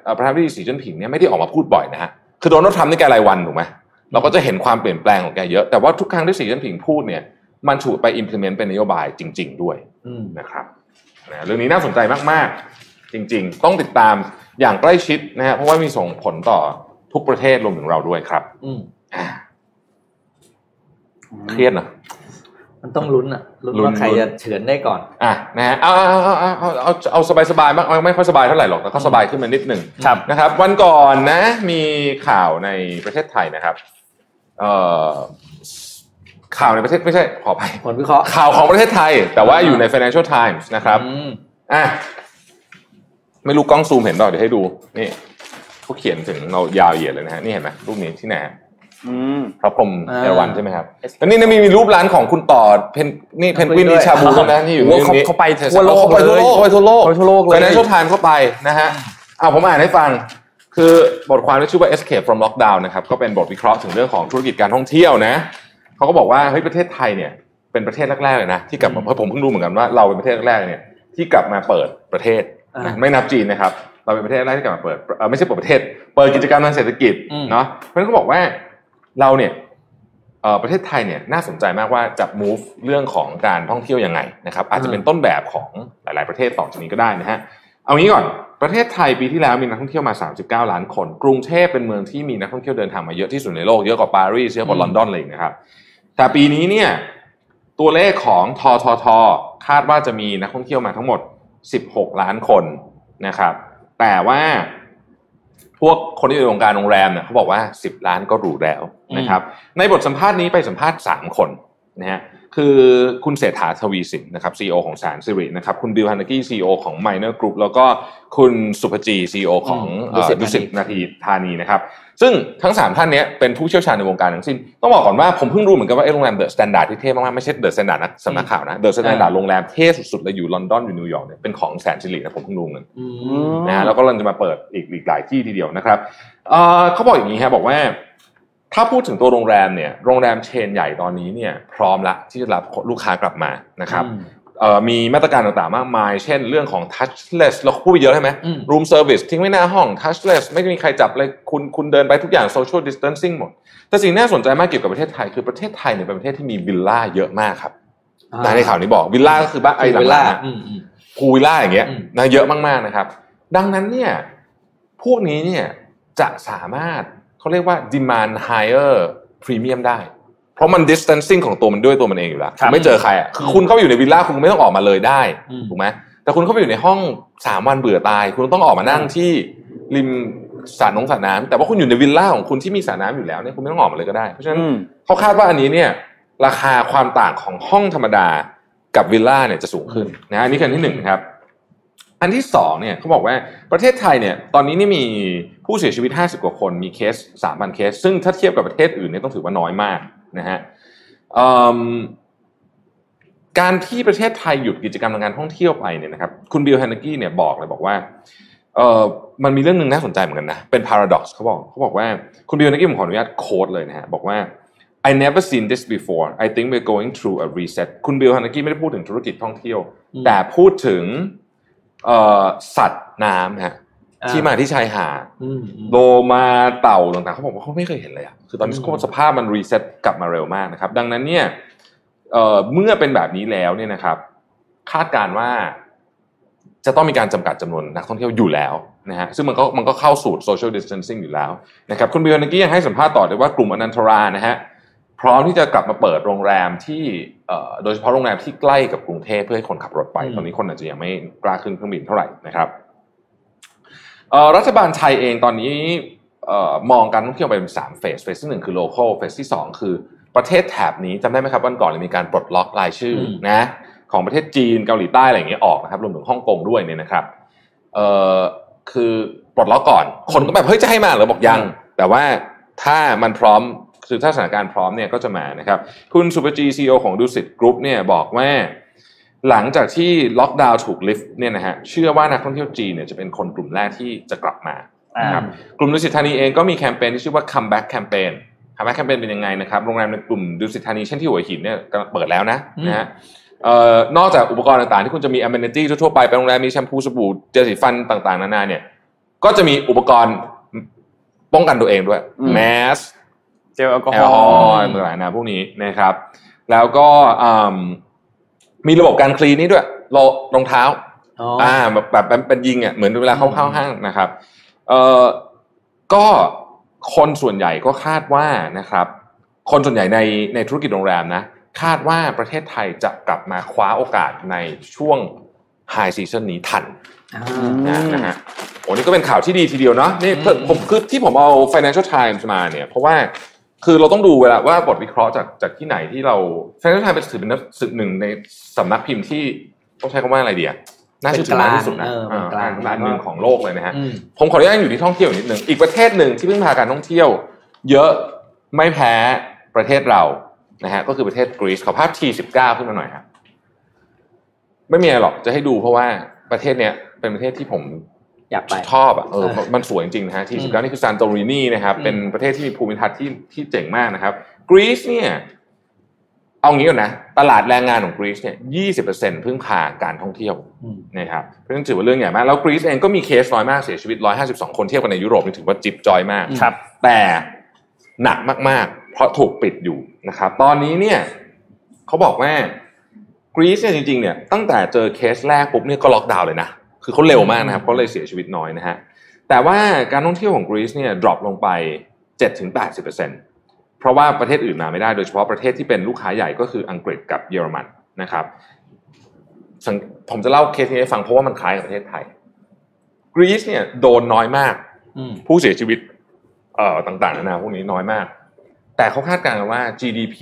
เอ่อประธานาธิบดีสีจิ้นผิงเนี่ยไม่ได้ออกมาพูดบ่อยนะฮะคือโดนัลด์ทรัมป์นี่แกรายวันถูกไหมเราก็จะเห็นความเปลี่ยนแปลงของแกเยอะแต่ว่าทุกครั้งที่สีจิ้นผิงพูดเนี่ยมันถูกไป implement เป็นนโยบายจริง ๆ ด้วยอืมนะครับนะเรื่องนี้น่าสนใจมากๆ จริง ๆ ต้องติดตามอย่างใกล้ชิดนะฮะเพราะว่ามีส่งผลต่อ ทุกประเทศรวมถึงเราด้วยครับอืมอ่าเครียดนะมันต้องลุ้นอะลุ้นลุ้นว่าใครลุ้นจะเฉือนได้ก่อน อะนะฮะเอาเอาเอาเอาเอาเอาเอาสบายสบายๆบ้างเอาไม่ค่อยสบายเท่าไหร่หรอกแต่ก็สบายขึ้นมานิดหนึ่งครับนะครับ วันก่อนนะ มีข่าวในประเทศไทยนะครับ เอ่อข่าวในประเทศไม่ใช่ขอไปผลวิเคราะห์ข่าวของประเทศไทย แต่ว่าอยู่ใน Financial Times นะครับอืมอะไม่รู้กล้องซูมเห็นเปล่าเดี๋ยวให้ดูนี่ เขาเขียนถึงเรายาวเหยียดเลยนะฮะนี่เห็นไหมรูปนี้ที่ไหนฮะอืมพระพรหมอ่าเอราวันใช่ไหมครับแล้วนี่นะมีมีรูปร้านของคุณต่อเพนนี่เพนกวินด้วยนิชาบูด้วยนะที่อยู่โอ้โหนี่เขาเขาไปทั่วโลกเขาไปทั่วโลกเลยเขาไปทั่วโลกไปทั่วโลกเลยไปในช่วงทานเข้าไปนะฮะเอาผมอ่านให้ฟังคือบทความที่ชื่อว่า Escape from Lockdown นะครับก็เป็นบทวิเคราะห์ถึงเรื่องของธุรกิจการท่องเที่ยวนะเขาก็บอกว่าเฮ้ยประเทศไทยเนี่ยเป็นประเทศแรกๆเลยนะที่กลับมาเพราะผมเพิ่งรู้เหมือนกันว่าเราเป็นประเทศแรกๆเนี่ยที่กลับมาเปิดประเทศอ่านะไม่นับจีนนะครับ เราเป็นประเทศแรกที่กลับมาเปิดเอ่อไม่ใช่เปิดประเทศ เปิดกิจกรรมทางเศรษฐกิจอืมเนาะเพราะฉะนั้นเขาบอกว่าเราเนี่ยเอ่อประเทศไทยเนี่ยน่าสนใจมากว่าจะ move เรื่องของการท่องเที่ยวยังไงนะครับ อาจจะเป็นต้นแบบของหลาย ๆ ประเทศต่อจากนี้ก็ได้นะฮะเอางี้ก่อนประเทศไทยปีที่แล้วมีนักท่องเที่ยวมา 39 ล้านคน กรุงเทพเป็นเมืองที่มีนักท่องเที่ยวเดินทางมาเยอะที่สุดในโลกเยอะกว่าปารีสเยอะกว่าลอนดอนเลยนะครับแต่ปีนี้เนี่ยตัวเลขของทททคาดว่าจะมีนักท่องเที่ยวมาทั้งหมด 16 ล้านคนนะครับ แต่ว่าพวกคนที่อยู่ในวงการโรงแรมเนี่ยเขาบอกว่า 10 ล้านก็หรูแล้วนะครับในบทสัมภาษณ์นี้ไปสัมภาษณ์ 3 คนนะฮะคือคุณเศรษฐาทวีสินนะครับ CEO ของแสนสิรินะครับคุณบิลไฮเนคกี้ CEO ของไมเนอร์กรุ๊ปแล้วก็คุณศุภจี CEO ของอืมเอ่อดุดุสิสิตตนาทีธานีนะครับ ซึ่งทั้ง 3 ท่านเนี้ยเป็นผู้เชี่ยวชาญในวงการทั้งสิ้น ต้องบอกก่อนว่าผมเพิ่งรู้เหมือนกันว่าไอ้โรงแรมเดอะสแตนดาร์ดที่เท่มากๆ ไม่ใช่เดอะสแตนดาร์ดนะสำนักข่าวนะเดอะสแตนดาร์ดโรงแรมเท่สุดๆเลยอยู่ลอนดอนอยู่นิวยอร์กเนี่ยเป็นของแสนสิรินะผมเพิ่งรู้เหมือนกันอือืมมนะฮะแล้วก็กำลังจะมาเปิดอีกอีกหลายที่ทีเดียวนะครับเอ่อเขาบอกอย่างนี้ครับบอกว่า ถ้าพูดถึงตัวโรงแรมเนี่ยโรงแรมเชนใหญ่ตอนนี้เนี่ยพร้อมละที่จะรับลูกค้ากลับมานะครับอื มเอ่อมีมาตรการต่างๆ มากมาย เช่นเรื่องของ touchless เราพูดไปเยอะใช่ไหมอืม room service ทิ้งไว้หน้าห้อง touchless ไม่มีใครจับเลยคุณคุณเดินไปทุกอย่าง social distancing หมด แต่สิ่งน่าสนใจมากเกี่ยวกับประเทศไทย คือประเทศไทยเนี่ยเป็นประเทศที่มีวิลล่าเยอะมากครับนะในข่าวนี้บอกวิลล่าก็คือบ้านไอ้หเวลัลางๆอะอืมอืมพูลวิลล่าอย่างเงี้ยอืมนะเยอะมากๆนะครับ ดังนั้นเนี่ยพวกนี้เนี่ยจะสามารถเขาเรียกว่า demand higher premium ได้เพ ราะมัน distancing ของตัวมันด้วยตัวมันเองอยู่แล้วครับไม่เจอใครอะคือคุณเข้าไปอยู่ในวิลล่าคุณไม่ต้องออกมาเลยได้อืมถูกไหมแต่คุณเข้าไปอยู่ในห้องสามวันเบื่อตาย คุณต้องออกมานั่งที่ริมสระน้องสระน้ำแต่ว่าคุณอยู่ในวิลล่าของคุณที่มีสระน้ำอยู่แล้วเนี่ยคุณไม่ต้องออกมาเลยก็ได้ เพราะฉะนั้นอืมเขาคาดว่าอันนี้เนี่ย ราคาความต่างของห้องธรรมดากับวิลล่าเนี่ยจะสูงขึ้นนะฮะอันนี้คืออันที่หนึ่งนะครับ อันที่สองเนี่ยเขาบอกว่าประเทศไทยเนี่ย ตอนนี้นี่มีผู้เสียชีวิต 50 กว่าคนมีเคส3,000เคส ซึ่งถ้าเทียบกับประเทศอื่นเนี่ยต้องถือว่าน้อยมาก นะฮะเอิ่มการที่ประเทศไทยหยุดกิจกรรมทางการท่องเที่ยวไปเนี่ยนะครับคุณบิลไฮเนคกี้เนี่ยบอกเลยบอกว่าเออมันมีเรื่องหนึ่งน่าสนใจเหมือนกันนะเป็น paradox เขาบอกเขาบอกว่าคุณบิลไฮเนคกี้ผมขออนุญาต quote เลยนะฮะบอกว่า I never seen this before I think we're going through a reset คุณบิลฮันนกี้ไม่ได้พูดถึงธุรกิจท่องเที่ยวอืมแต่พูดถึงเอ่อสัตว์น้ำฮะอ่า ที่มาที่ชายหาดอืมอืมโลมาเต่าต่างๆเขาบอกว่าเขาไม่เคยเห็นเลยอะคือตอนนี้อืมสภาพมันรีเซ็ตกลับมาเร็วมากนะครับ ดังนั้นเนี่ยเอ่อเมื่อเป็นแบบนี้แล้วเนี่ยนะครับ คาดการณ์ว่าจะต้องมีการจำกัดจำนวนนักท่องเที่ยวอยู่แล้วนะฮะซึ่งมันก็มันก็เข้าสู่ social distancing อยู่แล้วนะครับคุณบิลนักกี้ยังให้สัมภาษณ์ต่อเลยว่ากลุ่มอนันทรานะฮะพร้อมที่จะกลับมาเปิดโรงแรมที่โดยเฉพาะโรงแรมที่ใกล้กับกรุงเทพเพื่อให้คนขับรถไป ตอนนี้คนอาจจะยังไม่กล้าขึ้นเครื่องบินเท่าไหร่นะครับ รัฐบาลไทยเองตอนนี้มองการท่องเที่ยวไปเป็นสามเฟส เฟสที่หนึ่งคือ local เฟสที่สองคือประเทศแถบนี้จำได้ไหมครับวันก่อนมีการปลดล็อกรายชื่อนะของประเทศจีนเกาหลีใต้อะไรอย่างเงี้ยออกนะครับรวมถึงฮ่องกงด้วยเนี่ยนะครับเอ่อคือปลดล็อกก่อน คนก็แบบเฮ้ยจะให้มาหรือบอกยัง แต่ว่าถ้ามันพร้อมคือถ้าสถานการณ์พร้อมเนี่ยก็จะมานะครับ คุณศุภจี CEO ของดุสิตกรุ๊ปเนี่ยบอกว่า หลังจากที่ล็อกดาวน์ถูกลิฟต์เนี่ยนะฮะเชื่อว่านักท่องเที่ยวจีนเนี่ยจะเป็นคนกลุ่มแรกที่จะกลับมานะครับกลุ่มดุสิตธานีเองก็มีแคมเปญที่ชื่อว่า comeback campaign comeback campaign เป็นยังไงนะครับโรงแรมในกลุ่มดุสิตธานีเช่นที่หัวหินเนี่ยเปิดแล้วนะนะฮะเอ่อนอกจากอุปกรณ์ต่างๆ ที่คุณจะมี amenity ทั่วๆไปไปโรงแรมมีแชมพูสบู่เจลสีฟันต่างๆนานาเนี่ยก็จะมีอุปกรณ์ป้องกันตัวเองด้วยแมสเจลแอลกอฮอล์ต่างๆนะพวกนี้นะครับ แล้วก็ มีระบบการคลีนนี่ด้วยรองเท้าอ่าแบบแบบเป็นยิงอะเหมือนเวลาเข้าเข้าห้างนะครับเอ่อก็คนส่วนใหญ่ก็คาดว่านะครับ คนส่วนใหญ่ในในธุรกิจโรงแรมนะคาดว่าประเทศไทยจะกลับมาคว้าโอกาสในช่วงไฮซีซันนี้ทันนะฮะโอ้นี่ก็เป็นข่าวที่ดีทีเดียวเนาะนี่ผมคือที่ผมเอา Financial Times มาเนี่ย เพราะว่า คือเราต้องดูเวลาว่าบทวิเคราะห์จากจากที่ไหนที่เรา Financial Times เป็นถือเป็นสื่อหนึ่งในสำนักพิมพ์ที่ต้องใช้คำว่าอะไรเดียน่าเชื่อถือมากที่สุดนะกลางกลางหนึ่งของโลกเลยนะฮะผมขออนุญาตอยู่ที่ท่องเที่ยวนิดหนึ่งอีกประเทศหนึ่งที่พึ่งพาการท่องเที่ยว เยอะไม่แพ้ประเทศเรานะฮะก็คือประเทศกรีซขอภาพทีสิบเก้าขึ้นมาหน่อยครับไม่มีอะไรหรอกจะให้ดูเพราะว่าประเทศเนี้ยเป็นประเทศที่ผม อยากไปชอบอะเออมันสวยจริงๆนะฮะทีสิบเก้านี่คือซานโตรินีนะครับเป็นประเทศที่มีภูมิทัศน์ที่ที่เจ๋งมากนะครับกรีซเนี่ยเอางี้ก่อนนะ ตลาดแรงงานของกรีซเนี่ยยี่สิบเปอร์เซ็นพึ่งพาการท่องเที่ยวนะครับเพราะฉะนั้นถือว่าเรื่องใหญ่มาก แล้วกรีซเองก็มีเคสน้อยมากเสียชีวิตร้อยห้าสิบสองคนเทียบกันในยุโรปนี่ถือว่าจิบจอยมากครับ แต่หนักมากๆ เพราะถูกปิดอยู่นะครับ ตอนนี้เนี่ยเขาบอกว่ากรีซเนี่ยจริงๆเนี่ยตั้งแต่เจอเคสแรกปุ๊บเนี่ยก็ล็อกดาวน์เลยนะ คือเขาเร็วมากนะครับเขาเลยเสียชีวิตน้อยนะฮะแต่ว่าการท่องเที่ยวของกรีซเนี่ย drop ลงไป 7-80%เพราะว่าประเทศอื่นมาไม่ได้โดยเฉพาะประเทศที่เป็นลูกค้าใหญ่ก็คืออังกฤษกับเยอรมันนะครับผมจะเล่าเคสนี้ให้ฟังเพราะว่ามันคล้ายกับประเทศไทยกรีซเนี่ยโดนน้อยมากผู้เสียชีวิตเอ่อต่างๆนานาพวกนี้น้อยมาก แต่เขาคาดการณ์ว่า GDP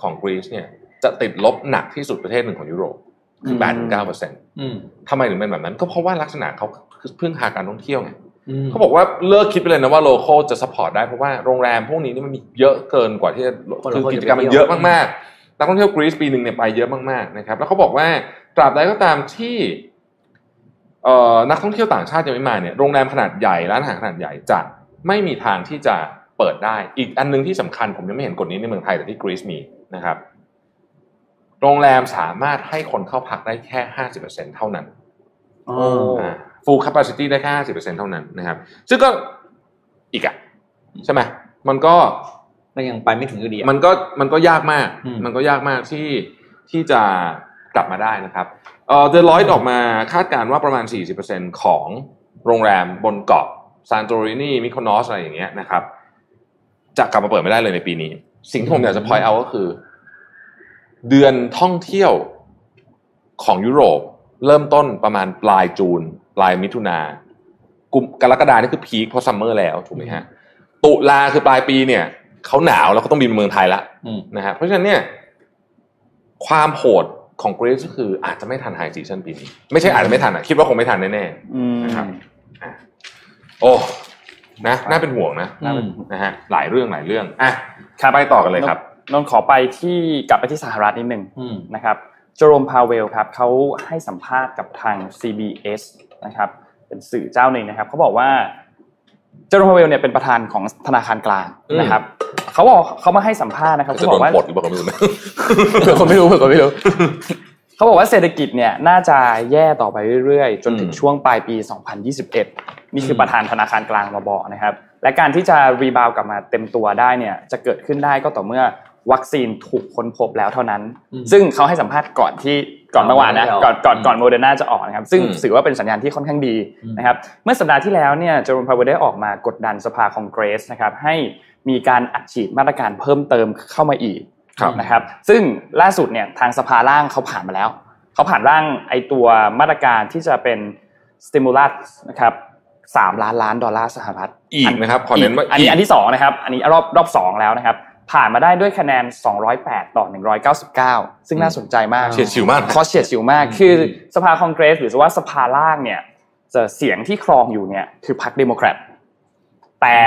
ของกรีซเนี่ยจะติดลบหนักที่สุดประเทศหนึ่งของยุโรป คือ8ถึง9เปอร์เซ็นต์ทำไมถึงเป็นแบบนั้น ก็เพราะว่าลักษณะเขาพึ่งพาการท่องเที่ยวไงเขาบอกว่าเลิกคิดไปเลยนะว่า local จะ support ได้เพราะว่าโรงแรมพวกนี้นี่มันมีเยอะเกินกว่าที่คือกิจกรรมมันเยอะมากๆนักท่องเที่ยวกรีซปีหนึ่งเนี่ยไปเยอะมากๆนะครับ แล้วเขาบอกว่าตราบใดก็ตามที่นักท่องเที่ยวต่างชาติยังไม่มาเนี่ยโรงแรมขนาดใหญ่ร้านอาหารขนาดใหญ่จะไม่มีทางที่จะเปิดได้ อีกอันนึงที่สำคัญผมยังไม่เห็นกฎนี้ในเมืองไทยแต่ที่กรีซมีนะครับ โรงแรมสามารถให้คนเข้าพักได้แค่ห้าสิบเปอร์เซ็นเท่านั้น full capacity ได้แค่ห้าสิบเปอร์เซ็นเท่านั้นนะครับ ซึ่งก็อีกอะใช่ไหมมันก็มันยังไปไม่ถึงอยู่ดีมันก็มันก็ยากมาก มันก็ยากมากที่ที่จะกลับมาได้นะครับเออ Deloitte ออกมาคาดการณ์ว่าประมาณ 40%ของโรงแรมบนเกาะซานโตรินีมิโคนอสอะไรอย่างเงี้ยนะครับจะกลับมาเปิดไม่ได้เลยในปีนี้ สิ่งที่ผมอยากจะพอยเอาก็คือ เดือนท่องเที่ยวของยุโรปเริ่มต้นประมาณปลาย June ปลายมิถุนากุมกรกฎานี่คือ peak เพราะ summer แล้วถูกไหมฮะตุลาคือปลายปีเนี่ยเขาหนาวแล้วเขาต้องบินเมืองไทยละนะฮะเพราะฉะนั้นเนี่ย ความโหดของกรีซก็คืออาจจะไม่ทัน high season ปีนี้ ไม่ใช่อาจจะไม่ทันอะคิดว่าคงไม่ทันแน่ๆนะครับโอ้นะน่าเป็นห่วงนะนะฮะหลายเรื่องหลายเรื่องอะข้าไปต่อกันเลยครับ นนขอไปที่กลับไปที่สหรัฐนิดหนึ่งนะครับเจอโรมพาวเวลครับเขาให้สัมภาษณ์กับทาง CBS นะครับเป็นสื่อเจ้าหนึ่งนะครับเขาบอกว่าเจอโรมพาวเวลเนี่ยเป็นประธานของธนาคารกลางนะครับเขาบอกเขามาให้สัมภาษณ์นะครับเขาบอกว่าเผื่อคนไม่รู้เผื่อคนไม่รู้เขาบอกว่าเศรษฐกิจเนี่ยน่าจะแย่ต่อไปเรื่อยๆ จนถึงช่วงปลายปี 2021 นี่คือประธานธนาคารกลางมาบอกนะครับ และการที่จะ rebound กลับมาเต็มตัวได้เนี่ยจะเกิดขึ้นได้ก็ต่อเมื่อ วัคซีนถูกค้นพบแล้วเท่านั้น ซึ่งเขาให้สัมภาษณ์ก่อนที่ก่อนเมื่อวานนะก่ก่ออนนก่อนก่อนโมเดอร์นาจะออกนะครับ ซึ่งอืมถือว่าเป็นสัญญาณที่ค่อนข้างดีอืมนะครับ เมื่อสัปดาห์ที่แล้วเนี่ยเจอโรมพาวเวลได้ออกมากดดันสภาคองเกรสนะครับให้มีการอัดฉีดมาตรการเพิ่มเติมเข้ามาอีกครับนะครับ ซึ่งล่าสุดเนี่ยทางสภาล่างเขาผ่านมาแล้ว เขาผ่านร่างไอตัวมาตรการที่จะเป็น stimulus นะครับสามล้านล้านดอลลาร์สหรัฐอีกนะครับขอเน้นว่าอันนี้อีกอันที่สองนะครับ อันนี้รอบรอบสองแล้วนะครับ ผ่านมาได้ด้วยคะแนน 208 ต่อ 199 ซึ่งน่าสนใจมากเฉียดฉิวมากนะครับเฉียดฉิวมาก คือสภาคองเกรส หรือว่าสภาล่างเนี่ยจะเสียงที่ครองอยู่เนี่ยคือพรรคเดโมแครตแต่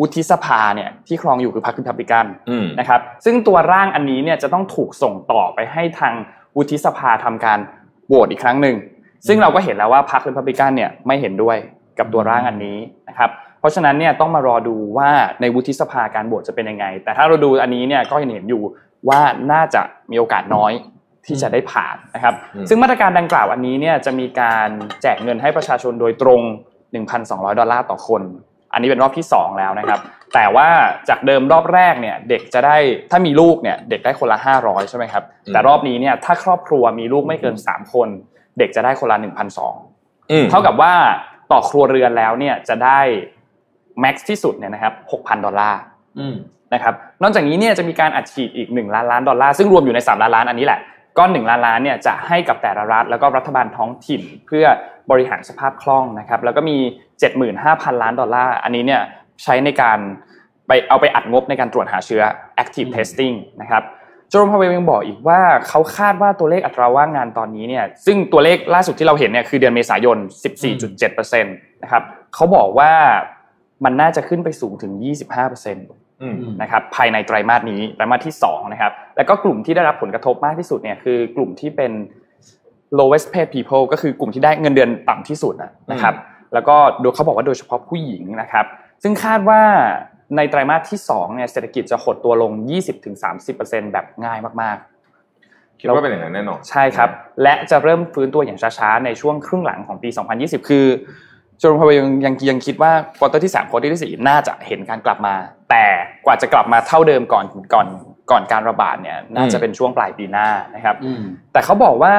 วุฒิสภาเนี่ยที่ครองอยู่คือพรรคริพับลิกันอืมนะครับซึ่งตัวร่างอันนี้เนี่ยจะต้องถูกส่งต่อไปให้ทางวุฒิสภาทำการโหวตอีกครั้งหนึ่งซึ่งเราก็เห็นแล้วว่าพรรครีพับลิกันเนี่ยไม่เห็นด้วยกับตัวร่างอันนี้นะครับ เพราะฉะนั้นเนี่ยต้องมารอดูว่าในวุฒิสภาการโหวตจะเป็นยังไง แต่ถ้าเราดูอันนี้เนี่ยก็เห็นเห็นอยู่ว่าน่าจะมีโอกาสน้อยที่จะได้ผ่านนะครับอืมซึ่งมาตรการดังกล่าวอันนี้เนี่ยจะมีการแจกเงินให้ประชาชนโดยตรง 1,200 ดอลลาร์ต่อคน อันนี้เป็นรอบที่ 2 แล้วนะครับ แต่ว่าจากเดิมรอบแรกเนี่ยเด็กจะได้ถ้ามีลูกเนี่ยเด็กได้คนละ 500 ใช่ไหมครับอืมแต่รอบนี้เนี่ยถ้าครอบครัวมีลูกไม่เกิน 3 คน เด็กจะได้คนละ1,200อืมเท่ากับว่าต่อครัวเรือนแล้วเนี่ยจะได้ max ที่สุดเนี่ยนะครับ6,000ดอลลาร์อืมนะครับนอกจากนี้เนี่ยจะมีการอัดฉีดอีก 1 ล้านล้านดอลลาร์ซึ่งรวมอยู่ใน 3 ล้านล้านอันนี้แหละก้อน1ล้านล้านเนี่ยจะให้กับแต่ละรัฐแล้วก็รัฐบาลท้องถิ่นเพื่อบริหารสภาพคล่องนะครับแล้วก็มี 75,000 ล้านดอลลาร์อันนี้เนี่ยใช้ในการไปเอาไปอัดงบในการตรวจหาเชื้อ active อืม testing นะครับโจมพาเวลยังบอกอีกว่าเขาคาดว่าตัวเลขอัตราว่างงานตอนนี้เนี่ยซึ่งตัวเลขล่าสุดที่เราเห็นเนี่ยคือเดือนเมษายน 14.7%นะครับเขาบอกว่า มันน่าจะขึ้นไปสูงถึง 25%อืมนะครับภายในไตรมาสนี้ไตรมาสที่2นะครับแล้วก็กลุ่มที่ได้รับผลกระทบมากที่สุดเนี่ยคือกลุ่มที่เป็น lowest paid people ก็คือกลุ่มที่ได้เงินเดือนต่ำที่สุดนะนะครับแล้วก็โดยเขาบอกว่าโดยเฉพาะผู้หญิงนะครับ ซึ่งคาดว่าในไตรมาสที่2เนี่ยเศรษฐกิจจะหดตัวลง 20-30%แบบง่ายมากคิดว่าเป็นอย่างนั้นแน่นอนๆใช่ครับ และจะเริ่มฟื้นตัวอย่างช้าๆ ในช่วงครึ่งหลังของปี 2020 คือโรมพาวเวลยังยังยังคิดว่า quarter ที่3 quarter ที่4น่าจะเห็นการกลับมา แต่กว่าจะกลับมาเท่าเดิมก่อนก่อนก่อนการระบาดเนี่ยน่าจะเป็นช่วงปลายปีหน้านะครับอืมแต่เขาบอกว่า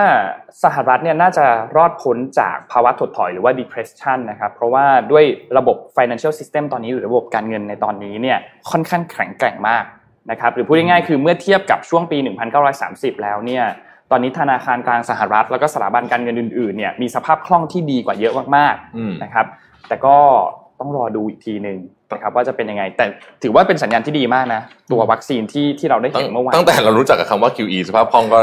สหรัฐเนี่ยน่าจะรอดพ้นจากภาวะถดถอยหรือว่า depression นะครับเพราะว่าด้วยระบบ financial system ตอนนี้หรือระบบการเงินในตอนนี้เนี่ยค่อนข้างแข็งแกร่งมากนะครับหรือพูดง่ายๆคือเมื่อเทียบกับช่วงปี 1930 แล้วเนี่ย ตอนนี้ธนาคารกลางสหรัฐ แล้วก็สถาบันการเงินอื่นๆเนี่ยมีสภาพคล่องที่ดีกว่าเยอะมากอืมๆนะครับ แต่ก็ต้องรอดูอีกทีหนึ่งนะครับว่าจะเป็นยังไง แต่ถือว่าเป็นสัญญาณที่ดีมากนะ ตัววัคซีนที่ที่เราได้ตั้เห็งนเมื่อวานตั้งแต่เรารู้จักกับคำว่า QE สภาพคล่องก็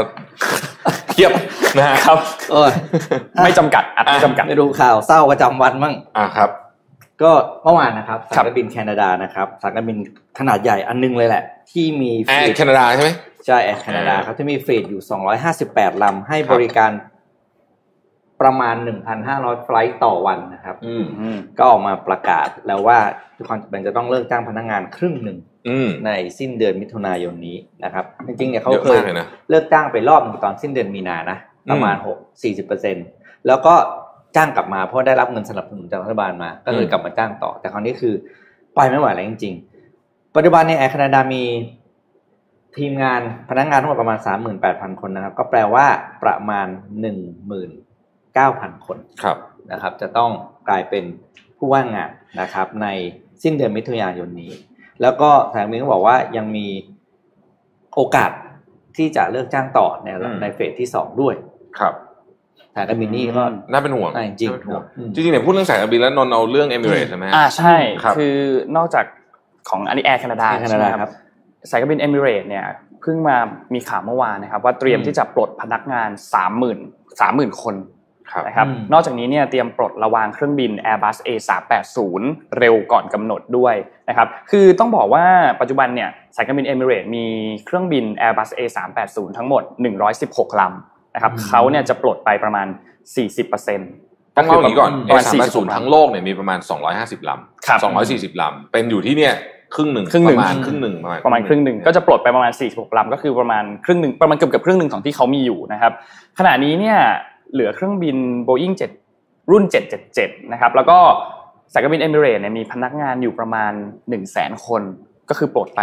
เทียบนะฮะครับโอ้ยไม่จำกัดอัดไม่จำกัดไปดูข่าวเศร้าประจำวันมั่งอ่าครับ ก็เมื่อวานนะครับครัสายบการบินแคนาดานะครับสายการบินขนาดใหญ่อันนึงเลยแหละ ที่มีเอ่อ fleet แคนาดาใช่ไหมใช่แอร์แคนาดาอ่าครับที่มี fleet อยู่ 258 ลำให้ครับบริการประมาณ 1,500 flight ต่อวันนะครับอืมอืมก็ออกมาประกาศแล้วว่าทุกคนเป็นจะต้องเลิกจ้างพนักงานครึ่งหนึ่งอืมในสิ้นเดือนมิถุนายนนี้นะครับ จริงๆเนี่ยเขาเยอะเคยมากเลยนะเลิกจ้างไปรอบหนึงตอนสิ้นเดือนมีนานะประมาณอืมหกสี่สิบเปอร์เซ็นแล้วก็ จ้างกลับมาเพราะได้รับเงินสนับสนุนจากรัฐบาลมา ก็เลยอืมกลับมาจ้างต่อ แต่คราวนี้คือไปไม่ไหวแล้วจริง ๆ ปัจจุบันในแอร์แคนาดามีทีมงานพนักงานทั้งหมดประมาณสามหมื่นแปดพันคนนะครับ ก็แปลว่าประมาณหนึ่งหมื่นเก้าพันคนครับนะครับ จะต้องกลายเป็นผู้ว่างงานนะครับ ในสิ้นเดือนมิถุนายนนี้ แล้วก็ทางมินก็บอกว่ายังมีโอกาสที่จะเลิกจ้างต่อในอืมในเฟสที่สองด้วยครับทางการบินนี่ก็น่าเป็นห่วงอ่าจริงๆน่าเป็นห่วงอืมจริงๆเนี่ยพูดเรื่องสายการบินแล้วนนท์เอาเรื่องเอมิเรตใช่ไหมฮะอ่าใช่ครับคือนอกจากของอันนี้แอร์แคนาดา Air ใช่ Canada ไหมคครัรับบสายการบินเอมิเรตเนี่ยเพิ่งมามีข่าวเมื่อวานนะครับ ว่าเตรียมอืมที่จะปลดพนักงาน3 0 0 0 0 3 0,000คนครับนะครับอืมนอกจากนี้เนี่ยเตรียมปลดระวางเครื่องบิน Airbus A380 เร็วก่อนกำหนดด้วยนะครับคือต้องบอกว่าปัจจุบันเนี่ยสายการบินเอมิเรตมีเครื่องบิน Airbus A380 ทั้งหมด 116ลำ นะครับเขาเนี่ยจะปลดไปประมาณ 40%ต้องเล่าอย่างนี้ก่อนประมาณ A 3 8 40 0ทั้งโลกเนี่ยมีประมาณ 250ลครับำ240ลำเป็นอยู่ที่เนี่ยครึ่งหนึ่งครึ่งหนึ่งประมาณครึ่งหนึ่งประมาณประมาณครึ่งหนึ่งก็จะปลดไปประมาณ 46ลำก็คือประมาณครึ่งหนึ่งประมาณเกือบเกือบครึ่งหนึ่งของที่เขามีอยู่นะครับขณะนี้เนี่ยเหลือเครื่องบิน Boeing 7 รุ่น 777 นะครับแล้วก็สายการบินเอมิเรตเนี่ยมีพนักงานอยู่ประมาณ 1 0 0 0 0 0 คน ก็คือปลดไป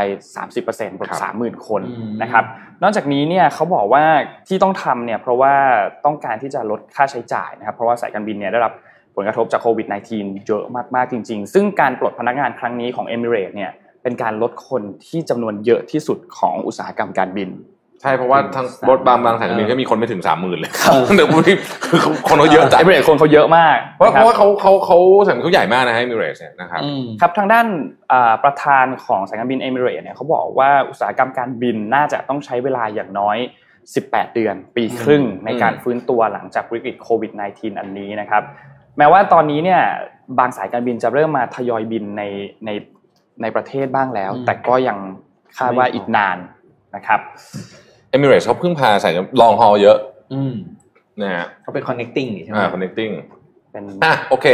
30%ปลดครับ30,000 คนอืมนะครับ นอกจากนี้เนี่ยเขาบอกว่าที่ต้องทำเนี่ยเพราะว่าต้องการที่จะลดค่าใช้จ่ายนะครับ เพราะว่าสายการบินเนี่ยได้รับผลกระทบจากโควิด -19 เยอะมากๆจริง ๆ ซึ่งการปลดพนักงานครั้งนี้ของ e m i r a t e s เนี่ยเป็นการลดคนที่จำนวนเยอะที่สุดของอุตสาหกรรมการบินใช่เพราะว่าทั้งรถบางบางสายการบินก็มีคนไม่ถึงสามหมื่นเลยครับเดี๋ยวพูดที่คือคนเขาเยอะจัดเอมิเรตคนเขาเยอะมาก เพราะนคเพบราะว่าเขาเขาเขาสายการบินเขาใหญ่มากนะฮะมิเรสเนี่ยนะครับอืมครับทางด้านอ่าประธานของสายการบินเอมิเรตเนี่ยเขาบอกว่าอุตสาหกรรมการบินน่าจะต้องใช้เวลาอย่างน้อย 18 เดือน ปีครึ่งในการฟื้นตัวหลังจากวิกฤตโควิด -19 อันนี้นะครับแม้ว่าตอนนี้เนี่ยบางสายการบินจะเริ่มมาทยอยบินในในในประเทศบ้างแล้วอืมแต่ก็ยังคาดว่าอีกนานนะครับ เอมิเรสเขาเพิ่งพาใส่ลองฮอลเยอะ อืมนะฮะเขาเป็น connecting นี่ใช่ไหมอ่า connecting เป็นอะโอเค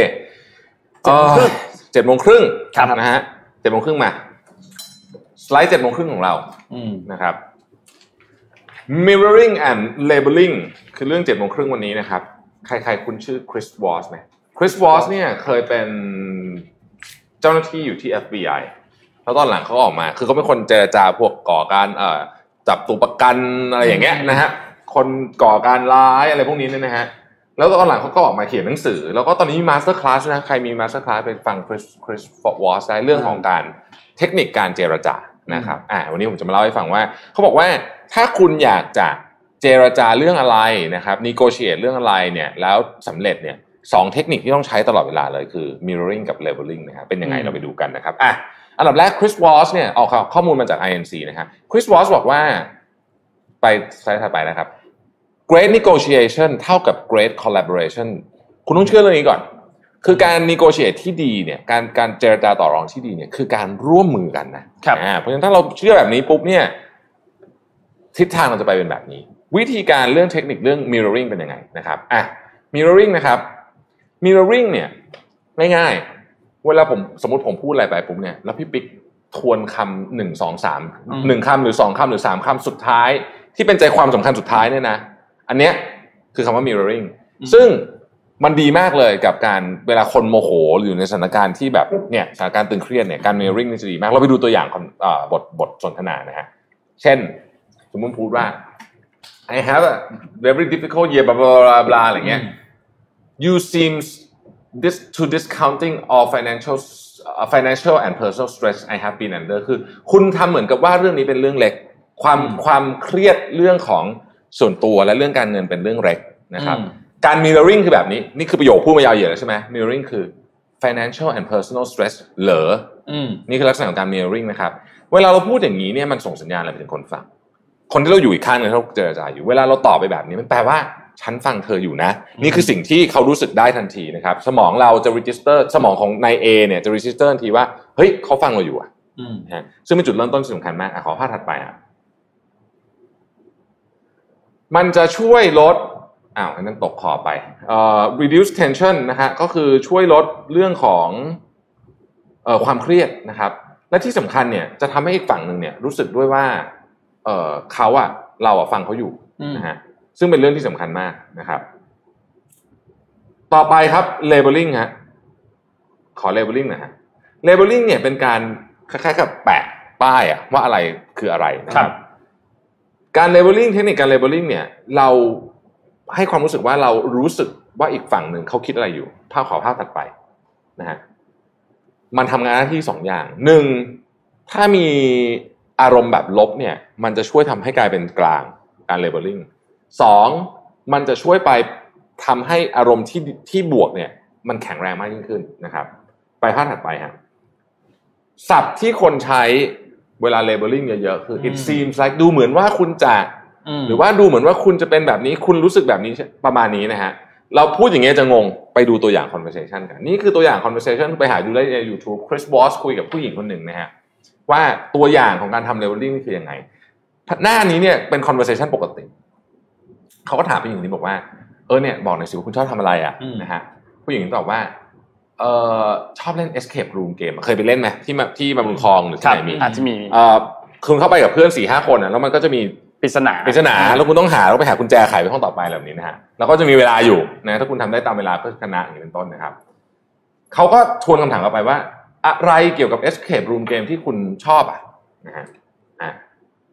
เจ็ดโมงครึ่งเจ็ดโมงครึ่งครับนะฮะเจ็ดโมงครึ่งมา สไลด์เจ็ดโมงครึ่งของเราอืมนะครับ mirroring and labeling คือเรื่องเจ็ดโมงครึ่งวันนี้นะครับ ใครๆคุณชื่อคริสวอสไหมคริสวอสเนี่ยเคยเป็นเจ้าหน้าที่อยู่ที่ FBI แล้วตอนหลังเขาออกมา คือเขาเป็นคนเจรจาพวกก่อการเอ่อ จับตัวประกันอะไรอย่างเงี้ยนะฮะคนก่อการร้ายอะไรพวกนี้เนี่ยนะฮะแล้วตอนหลังเขาก็ออกมาเขียนหนังสือ แล้วก็ตอนนี้มี MasterClass นะใครมี MasterClass ไปฟังคริสคริสฟอร์วอสได้เรื่องของการเทคนิคการเจรจานะครับอ่าวันนี้ผมจะมาเล่าให้ฟังว่า เขาบอกว่าถ้าคุณอยากจะเจรจาเรื่องอะไรนะครับนีโกเชตเรื่องอะไรเนี่ยแล้วสำเร็จเนี่ยสองเทคนิคที่ต้องใช้ตลอดเวลาเลยคือ mirroring กับ labeling นะครับเป็นยังไงอืมเราไปดูกันนะครับอะ อันดับแรกคริสวอสเนี่ยออกข้อมูลมาจาก INC นะครับคริสวอสบอกว่าไปสไลด์ถัดไปนะครับ great negotiation เท่ากับ great collaboration คุณต้องเชื่อเรื่องนี้ก่อน คือการ negotiate ที่ดีเนี่ยการการเจรจาต่อรองที่ดีเนี่ยคือการร่วมมือกันนะครับอ่าเพราะฉะนั้นถ้าเราเชื่อแบบนี้ปุ๊บเนี่ยทิศทางเราจะไปเป็นแบบนี้ วิธีการเรื่องเทคนิคเรื่อง mirroring เป็นยังไงนะครับอะ mirroring นะครับ mirroring เนี่ยง่ายๆ เวลาผมสมมติผมพูดอะไรไปปุ๊บเนี่ยแล้วพี่ปิ๊กทวนคำหนึ่งสองสามอืมหนึ่งคำหรือสองคำหรือสามคำสุดท้าย ที่เป็นใจความสำคัญสุดท้ายเนี่ยนะอันเนี้ยคือคำว่า mirroring ซึ่งมันดีมากเลยกับการเวลาคนโมโหหรืออยู่ในสถานการณ์ที่แบบเนี่ยสถานการณ์ตึงเครียดเนี่ยการ mirroring นี่จะดีมาก เราไปดูตัวอย่างคำเอ่อบทบทสนทนานะฮะเช่น สมมติพูดว่า I have a very difficult year blah blah blah blah อะไรเงี้ย you seems this to discounting all financial uh, financial and personal stress I have been under คือ คุณทำเหมือนกับว่าเรื่องนี้เป็นเรื่องเล็ก ความอืมความเครียดเรื่องของส่วนตัวและเรื่องการเงินเป็นเรื่องเล็กนะครับอืมการ mirroring คือแบบนี้ นี่คือประโยคพูดมายาวเหยียดแล้วใช่ไหม mirroring คือ financial and personal stress เหรออืมนี่คือลักษณะของการ mirroring นะครับ เวลาเราพูดอย่างนี้เนี่ยมันส่งสัญญาณอะไรไปถึงคนฟัง คนที่เราอยู่อีกข้างหนึงที่เราเจรจาอยู่ เวลาเราตอบไปแบบนี้มันแปลว่า ฉันฟังเธออยู่นะ นี่คือสิ่งที่เขารู้สึกได้ทันทีนะครับ สมองเราจะ register สมองของนาย A เนี่ยจะ register ทันทีว่าเฮ้ยเขาฟังเราอยู่อะอืมนะฮะซึ่งเป็นจุดเริ่มต้นที่สำคัญมากอะขอภาพถัดไปอะมันจะช่วยลดอ้าวอันนั้นตกขอบไปเอ่อ reduce tension นะฮะก็คือช่วยลดเรื่องของเอ่อความเครียดนะครับ และที่สำคัญเนี่ยจะทำให้อีกฝั่งหนึ่งเนี่ยรู้สึกด้วยว่าเอ่อเขาอะเราอะฟังเขาอยู่อืมนะฮะ ซึ่งเป็นเรื่องที่สำคัญมากนะครับ ต่อไปครับ labeling ฮะขอ labeling หนะฮะ labeling เนี่ยเป็นการคล้ายๆกับแปะป้ายอะว่าอะไรคืออะไรนะคครัรับบการ labeling เทคนิคการ labeling เนี่ย เราให้ความรู้สึกว่าเรารู้สึกว่าอีกฝั่งหนึ่งเขาคิดอะไรอยู่ภาพขอภาพถัดไปนะฮะมันทำงานหน้าที่สองอย่างหนึ่งถ้ามีอารมณ์แบบลบเนี่ย มันจะช่วยทำให้กลายเป็นกลางการ labeling สองมันจะช่วยไปทำให้อารมณ์ที่ที่บวกเนี่ย มันแข็งแรงมากยิ่งขึ้นนะครับ ไปภาพถัดไปฮะศัพท์ที่คนใช้เวลา labeling เยอะๆคือ it อืม seems like ดูเหมือนว่าคุณจะมหรือว่าดูเหมือนว่าคุณจะเป็นแบบนี้คุณรู้สึกแบบนี้ประมาณนี้นะฮะเราพูดอย่างเงี้ยจะงงไปดูตัวอย่าง conversation กัน นี่คือตัวอย่าง conversation ไปหาดูได้ใน YouTube Chris Voss คุยกับผู้หญิงคนหนึ่งนะฮะว่าตัวอย่างของการทำ labeling นี่คือยังไง หน้านี้เนี่ยเป็น conversation ปกติ เขาก็ถามผู้หญิงคนนี้บอกว่า เออเนี่ยบอกหน่อยสิว่าคุณชอบทำอะไรอะอืมนะฮะผู้หญิงตอบว่าเออชอบเล่น escape room เกมเคยไปเล่นไหมที่มาที่มาบุญคลองหรือคที่รับไหนมีอาจจะมีเออคุณเข้าไปกับเพื่อนสี่ห้าคนอะแล้วมันก็จะมีปริศนาปริศนาแล้วคุณต้องหาแล้วไปหากุญแจไขไปห้องต่อไปแบบนี้นะฮะแล้วก็จะมีเวลาอยู่นะถ้าคุณทำได้ตามเวลาก็ชนะอย่างนี้เป็นต้นนะครับเขาก็ทวนคำถามกลับไปว่า อะไรเกี่ยวกับ escape room game ที่คุณชอบอะนะฮะอะ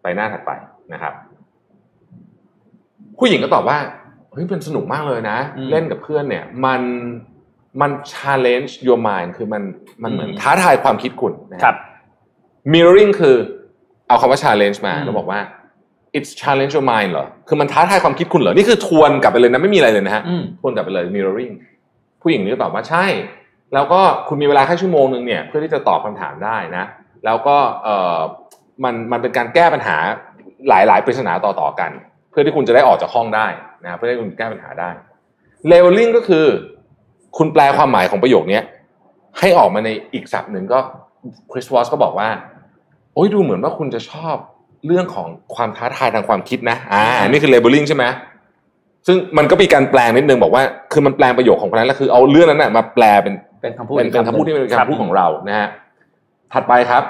ไปหน้าถัดไปนะครับ ผู้หญิงก็ตอบว่าเฮ้ยเป็นสนุกมากเลยนะอืมเล่นกับเพื่อนเนี่ย มันมัน challenge your mind คือมันมันเหมือนอืมท้าทายความคิดคุณนะฮะครับ mirroring คือเอาคำว่า challenge มาอืมแล้วบอกว่า it's challenge your mind เหรอ คือมันท้าทายความคิดคุณเหรอ นี่คือทวนกลับไปเลยนะไม่มีอะไรเลยนะฮะอืมทวนกลับไปเลย mirroring ผู้หญิงนี่ก็ตอบว่าใช่ แล้วก็คุณมีเวลาแค่ชั่วโมงหนึ่งเนี่ย เพื่อที่จะตอบคำถามได้นะ แล้วก็เออมันมันเป็นการแก้ปัญหาหลายๆปริศนาต่อๆกัน เพื่อที่คุณจะได้ออกจากห้องได้นะเพื่อให้คุณแก้ปัญหาได้ leveling ก็คือ คุณแปลความหมายของประโยคเนี้ยให้ออกมาในอีกศัพท์หนึ่งก็คริสวอสก็บอกว่า โอ้ยดูเหมือนว่าคุณจะชอบเรื่องของความท้าทายทางความคิดนะอ่านี่คือ labeling ใช่ไหมซึ่งมันก็มีการแปลงนิดนึงบอกว่า คือมันแปลงประโยคของคนนั้นแล้วคือเอาเรื่องนั้นนะมาแปลเป็นเป็นคำพูดเป็นเป็นคำพูดที่เป็นคำพูดของเรานะฮะถัดไปครับ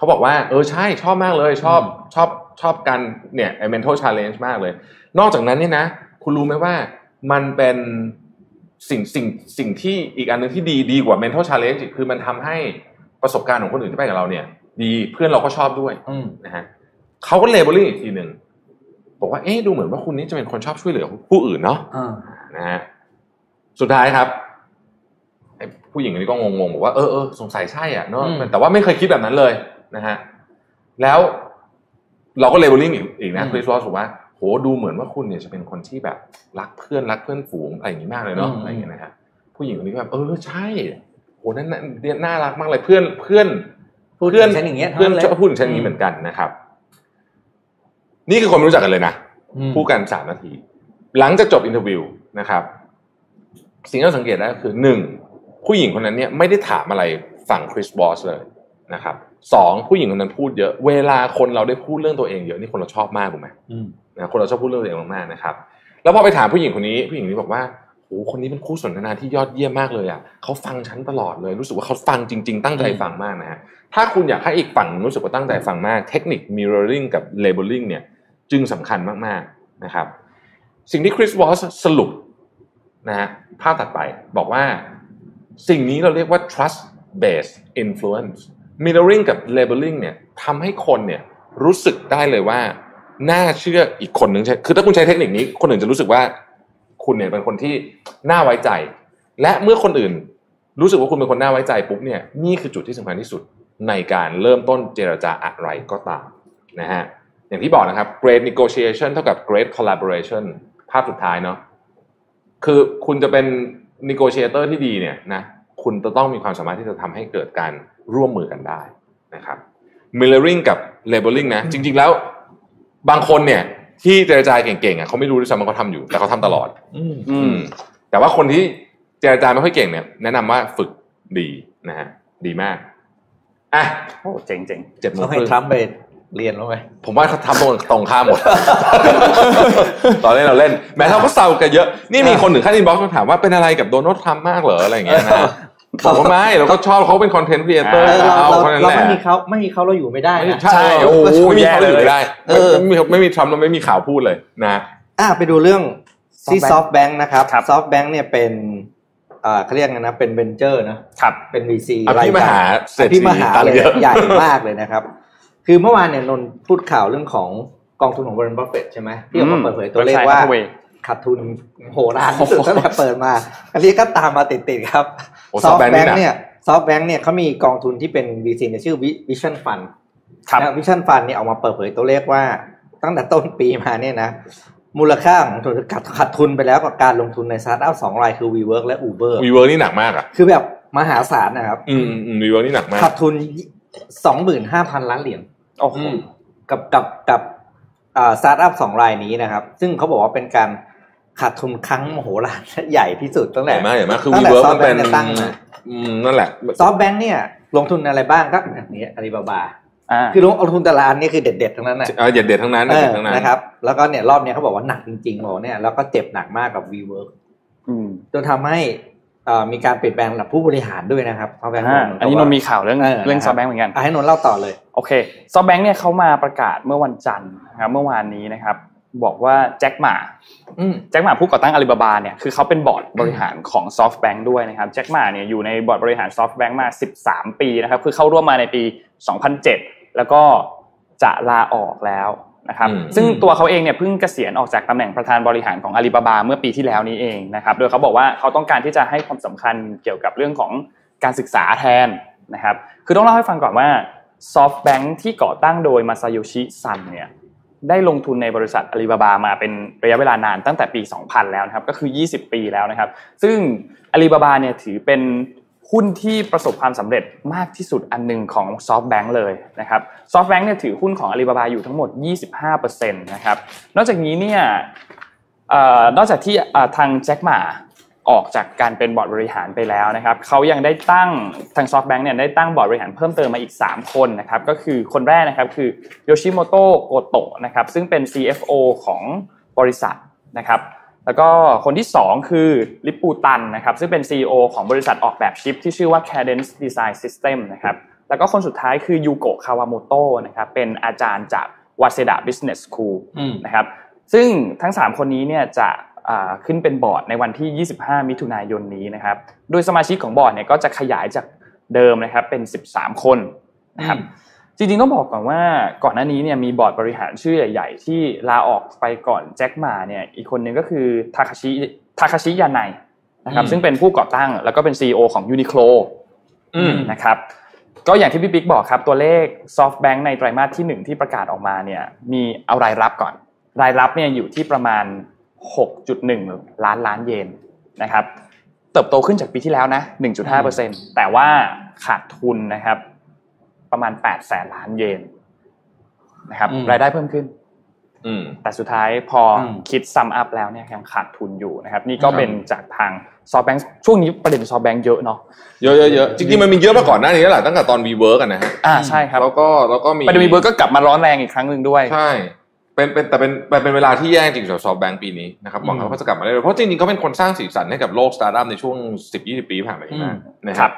เขาบอกว่าเออใช่ชอบมากเลยชอบชอบชอบการเนี่ยไอ้ mental challenge มากเลย นอกจากนั้นเนี่ยนะ คุณรู้ไหมว่ามันเป็นสิ่งสิ่งสิ่งที่อีกอันหนึงที่ดีดีกว่า mental challenge อีกคือมันทำให้ประสบการณ์ของคนอื่นที่ไปกับเราเนี่ย ดีเพื่อนเราก็ชอบด้วยอืมนะฮะเขาก็เลเบลลิ่งอีกทีหนึ่งบอกว่าเอ๊ะดูเหมือนว่าคุณนี่จะเป็นคนชอบช่วยเหลือผู้อื่นเนาะอ่านะฮะสุดท้ายครับไอ้ผู้หญิงคนนี้ก็งงๆบอกว่าเออเออสงสัยใช่อะเนาะแต่ว่าไม่เคยคิดแบบนั้นเลย นะฮะแล้วเราก็เลเบลลิ่งอีกอีกนะคริสวอสบอกว่าโหดูเหมือนว่าคุณเนี่ยจะเป็นคนที่แบบรักเพื่อนรักเพื่อนฝูงอะไรอย่างนี้มากเลยเนาะอะไรอย่างเงี้ยนะฮะผู้หญิงคนนี้ก็แบบเออใช่โหนั่นน่ะเนี่ยน่ารักมากเลยเพื่อนเพื่อนพูดถึเพื่อนงฉันอย่างเงี้ยเพื่อนท่าชอบพูดถึงฉันอย่างนี้เหมือนกันนะครับ นี่คือคนไม่รู้จักกันเลยนะอืมพูดกันสามนาที หลังจากจบ interview นะครับ สิ่งที่เราสังเกตได้ก็คือหนึ่งผู้หญิงคนนั้นเนี่ยไม่ได้ถามอะไรฝั่งคริสวอสเลยนะครับ สองผู้หญิงคนนั้นพูดเยอะ เวลาคนเราได้พูดเรื่องตัวเองเยอะนี่คนเราชอบมากถูกไหมอืมนะคนเราชอบพูดเรื่องตัวเองมากๆนะครับ แล้วพอไปถามผู้หญิงคนนี้ ผู้หญิงคนนี้บอกว่าโอ้คนนี้เป็นคู่สนทนาที่ยอดเยี่ยมมากเลยอะเขาฟังฉันตลอดเลย รู้สึกว่าเขาฟังจริง ๆ ตั้งใจฟังมากนะฮะถ้าคุณอยากให้อีกฝั่งรู้สึกว่าตั้งใจฟังมาก เทคนิค mirroring กับ labeling เนี่ย จึงสำคัญมากๆนะครับ สิ่งที่คริสวอสสรุปนะฮะภาพตัดไปบอกว่าสิ่งนี้เราเรียกว่า trust based influence mirroring กับ labeling เนี่ยทำให้คนเนี่ยรู้สึกได้เลยว่าน่าเชื่ออีกคนหนึ่งใช่ คือถ้าคุณใช้เทคนิคนี้ คนอื่นจะรู้สึกว่าคุณเนี่ยเป็นคนที่น่าไว้ใจ และเมื่อคนอื่นรู้สึกว่าคุณเป็นคนน่าไว้ใจปุ๊บเนี่ยนี่คือจุดที่สำคัญที่สุดในการเริ่มต้นเจรจาอะไรก็ตามนะฮะอย่างที่บอกนะครับ great negotiation เท่ากับ great collaboration ภาพสุดท้ายเนาะคือคุณจะเป็น negotiator ที่ดีเนี่ยนะคุณจะต้องมีความสามารถที่จะทำให้เกิดการ ร่วมมือกันได้นะครับ mirroring กับ labeling นะ จริง ๆ แล้วบางคนเนี่ยที่เจรจาเก่งๆอะเขาไม่รู้ด้วยซ้ำว่าเขาทำอยู่แต่เขาทำตลอด อืมอืมแต่ว่าคนที่เจรจาไม่ค่อยเก่งเนี่ย แนะนำว่าฝึกดีนะฮะดีมากอะโอ้เจ๋งเจ๋งเจ็ดโมต้องงคให้รึ่งทรัมป์ไปเรียนรู้ไหมผมว่าเขาทำตรงตรงข้ามหมด ตอนเล่นเราเล่น แม้เราก็เซากันเยอะ นี่มีคนถึงขั้นอินบ็อกซ์มาถามว่าเป็นอะไรกับโดนัลด์ทรัมป์มากเหรออะไรอย่างเงี้ยนะ ผมว่าไม่เราก็ชอบเขาเป็นคอนเทนต์ครีเอเตอร์เออเราเอาเราเท่านั้นเราแหละไม่มีเขาไม่มีเขาเราอยู่ไม่ได้ไม่นะใช่โอ้โหไม่มีเขาอยู่ไม่ได้เออไม่มีไม่มีทรัมป์เราไม่มีข่าวพูดเลยนะอะไปดูเรื่องที่ SoftBank ซอฟต์แบงค์นะครับครับซอฟต์แบงค์เนี่ยเป็นอ่าเขาเรียกกันนะเป็นเวนเจอร์นะครับเป็น VC อภิมหาเศรษฐีพี่มหาตังค์เลยเยอะใหญ่มากเลยนะครับ คือเมื่อวานเนี่ยนนท์พูดข่าวเรื่องของกองทุนของบริษัทบัฟเฟตใช่ไหมที่ออกมาเปิดเผยตัวเลขว่า Berkshire Hathaway ขาดทุนมโหฬารที่สุดตั้งแต่เปิดมา อันนี้ก็ตามมาติดๆครับโอ้ ซอฟต์ SoftBank แบงนี่ค์นะเนี่ยซอฟต์แบงค์เนี่ยเขามีกองทุนที่เป็น VC เนี่ยชื่อ Vision Fundครับ Vision Fund เนี่ยออกมาเปิดเผยตัวเลขว่าตั้งแต่ต้นปีมาเนี่ยนะ มูลค่าของทุนขาดขาดทุนไปแล้วกับการลงทุนในสตาร์ทอัพสองรายคือ WeWork และ Uber WeWork นี่หนักมากอะคือแบบมหาศาลนะครับ อืมอืม WeWork นี่หนักมากขาดทุนสองหมื่นห้าพันล้านเหรียญโอ้โหอืมกับกับกับอ่าสตาร์ทอัพสองรายนี้นะครับ ซึ่งเขาบอกว่าเป็นการ ขาดทุนครั้งมโหฬารและใหญ่ที่สุดตั้งแต่ญ่มากใหญ่มากคือตั้งแต่ WeWork มันเป็น SoftBank เนี่ยตั้งมาอืมนั่นแหละ SoftBank เนี่ย ลงทุนอะไรบ้างก็อย่างนี้อาลีบาบาอ่าคือลงลงทุนแต่ละอันนี่คือเด็ดๆทั้งนั้นนะเออเด็ดเด็ดๆทั้งนั้นเออเด็ดๆทั้งนั้นนะครับ แล้วก็เนี่ยรอบเนี้ยเขาบอกว่าหนักจริงๆบอกเนี่ยแล้วก็เจ็บหนักมากกับ WeWork อืมจนทำให้เอ่อมีการเปลี่ยนแปลงระดับผู้บริหารด้วยนะครับ SoftBank อ่าอันนี้นนท์มีข่าวเรื่องเออเรื่อง SoftBank นะคซรัอบเหมือนกันอะให้นนท์เล่าต่อเลยโอเค SoftBank เนี่ยเขามาประกาศเมื่อวันจันทร์นะครับเมื่อวานนี้นะครับ บอกว่าแจ็คหม่าแจ็คหมาผู้ก่อตั้งอาลีบาบาเนี่ยคือเขาเป็นบอร์ดบริหารของ SoftBank ด้วยนะครับแจ็คหมาเนี่ยอยู่ในบอร์ดบริหาร SoftBank มา 13 ปีนะครับคือเข้าร่วมมาในปี 2007 แล้วก็จะลาออกแล้วนะครับซึ่งตัวเขาเองเนี่ยเพิ่งเกษียณออกจากตำแหน่งประธานบริหารของอาลีบาบาเมื่อปีที่แล้วนี้เองนะครับโดยเขาบอกว่าเขาต้องการที่จะให้ความสำคัญเกี่ยวกับเรื่องของการศึกษาแทนนะครับคือต้องเล่าให้ฟังก่อนว่า SoftBank ที่ก่อตั้งโดยมาซาโยชิซันเนี่ย ได้ลงทุนในบริษัทอาลีบาบามาเป็นระยะเวลานานตั้งแต่ปี 2000 แล้วนะครับก็คือ 20 ปีแล้วนะครับ ซึ่งอาลีบาบาเนี่ยถือเป็นหุ้นที่ประสบความสำเร็จมากที่สุดอันหนึ่งของ SoftBank เลยนะครับ SoftBank เนี่ยถือหุ้นของอาลีบาบาอยู่ทั้งหมด 25%นะครับนอกจากนี้เนี่ยนอกจากที่ทางแจ็คหมา ออกจากการเป็นบอร์ดบริหารไปแล้วนะครับเขายังได้ตั้งทาง SoftBank เนี่ยได้ตั้งบอร์ดบริหารเพิ่มเติมมาอีก 3 คนนะครับก็คือคนแรกนะครับคือโยชิโมโตะโกโตะนะครับซึ่งเป็น CFO ของบริษัทนะครับแล้วก็คนที่ 2 คือลิปปูตันนะครับซึ่งเป็น CEO ของบริษัทออกแบบชิปที่ชื่อว่า Cadence Design System นะครับแล้วก็คนสุดท้ายคือยูโกะคาวาโมโตะนะครับเป็นอาจารย์จากวาเซดะ Business School นะครับซึ่งทั้ง 3 คนนี้เนี่ยจะ ขึ้นเป็นบอร์ดในวันที่ 25 มิถุนายนนี้นะครับ โดยสมาชิกของบอร์ดเนี่ยก็จะขยายจากเดิมนะครับเป็น 13 คนนะครับจริงๆต้องบอกก่อนว่าก่อนหน้านี้เนี่ยมีบอร์ดบริหารชื่อใหญ่ ๆ ที่ลาออกไปก่อนแจ็คมาเนี่ยอีกคนนึงก็คือทาคาชิทาคาชิยาไนนะครับซึ่งเป็นผู้ก่อตั้งแล้วก็เป็น CEO ของ Uniqlo นะครับก็อย่างที่พี่ปิ๊กบอกครับตัวเลข SoftBank ในไตรมาสที่ 1 ที่ประกาศออกมาเนี่ยมีเอารายรับก่อน รายรับเนี่ยอยู่ที่ประมาณ 6.1 ล้านล้านเยนนะครับเติบโตขึ้นจากปีที่แล้วนะ1.5%แต่ว่าขาดทุนนะครับ ประมาณ8แสนล้านเยนนะครับรายได้เพิ่มขึ้นแต่สุดท้ายพอคิด sum up แล้วเนี่ยยังขาดทุนอยู่นะครับ นี่ก็เป็นจากทาง SoftBank ช่วงนี้ประเด็น SoftBank เยอะเนาะเยอะเยอะจริงๆมันมีเยอะมาก่อนหน้านี้แล้วแหละตั้งแต่ตอน WeWork กันนะฮะอ่าใช่ครับแล้วก็แล้วก็มีประเด็น WeWork ก็กลับมาร้อนแรงอีกครั้งหนึ่งด้วยใช่ เป็นเป็นแต่เป็นเป็นเวลาที่แย่จริงสำหรับซอฟแบงค์ปีนี้นะครับหวังว่าเขาจะกลับมาได้เพราะจริงๆเขาเป็นคนสร้างสีสันให้กับโลกสตาร์ทอัพในช่วงสิบยี่สิบปีผ่านมานี้นะครับ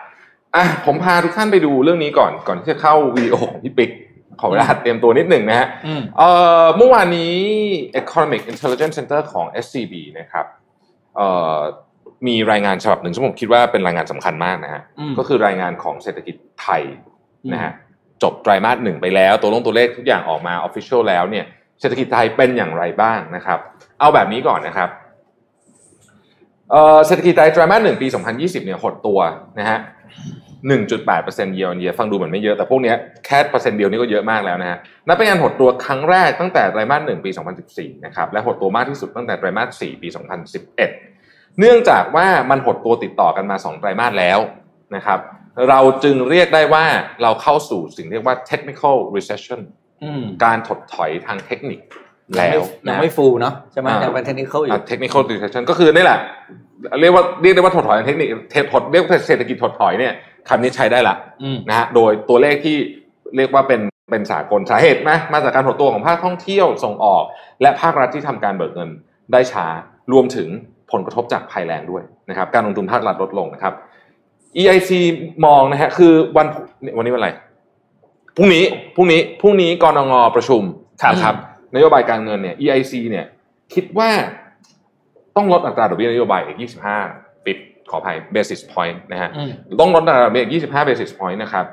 อะผมพาทุกท่านไปดูเรื่องนี้ก่อนก่อนที่จะเข้าวีโอของพี่ปิ๊กขอเวลาเตรียมตัวนิดหนึ่งนะฮะเอ่อเมื่อวานนี้ Economic Intelligence Center ของ SCB นะครับเอ่อมีรายงานฉบับหนึ่งซึ่งผมคิดว่าเป็นรายงานสำคัญมากนะฮะก็คือรายงานของเศรษฐกิจไทยนะฮะจบไตรมาสหนึ่งไปแล้ว ตัวลงตัวเลขทุกอย่างออกมาออฟฟิเชียลแล้วเนี่ย เศรษฐกิจไทยเป็นอย่างไรบ้างนะครับ เอาแบบนี้ก่อนนะครับเศรษฐกิจไทยไตรมาสหนึ่งปี 2020 เนี่ยหดตัวนะฮะ 1.8% year on year ฟังดูเหมือนไม่เยอะ แต่พวกนี้แค่เปอร์เซ็นต์เดียวนี่ก็เยอะมากแล้วนะฮะ นับเป็นการหดตัวครั้งแรกตั้งแต่ไตรมาสหนึ่งปี 2014 นะครับ และหดตัวมากที่สุดตั้งแต่ไตรมาส 4 ปี 2011 เนื่องจากว่ามันหดตัวติดต่อกันมา 2 ไตรมาสแล้วนะครับ เราจึงเรียกได้ว่าเราเข้าสู่สิ่งเรียกว่า technical recession การถดถอยทางเทคนิคแล้วยังไม่ฟูเนาะใช่ไหมยังเป็นเทคนิคอยู่เทคนิคอลดิเซชันก็คือนี่แหละเรียกว่าเรียกได้ว่าถดถอยทางเทคนิคเทถดเรียกเศรษฐกิจถดถอยเนี่ยคำนี้ใช้ได้ละนะฮะโดยตัวเลขที่เรียกว่าเป็นเป็นสากลสาเหตุนะมาจากการถดตัวของภาคท่องเที่ยวส่งออก และภาครัฐที่ทำการเบิกเงินได้ช้ารวมถึงผลกระทบจากภัยแรงด้วยนะครับ การลงทุนภาครัฐลดลงนะครับ EIC มองนะฮะคือวันวันนี้วันอะไร พรุ่งนี้พรุ่งนี้พรุ่งนี้กรงงประชุมนะครับนโยบายการเงินเนี่ย EIC เนี่ย คิดว่าต้องลดอัตราดอกเบี้ยนโยบายอีก 25 ปิดขออภัย basis point นะฮะต้องลดอัตราดอกเบี้ยอีก 25 basis point นะครับ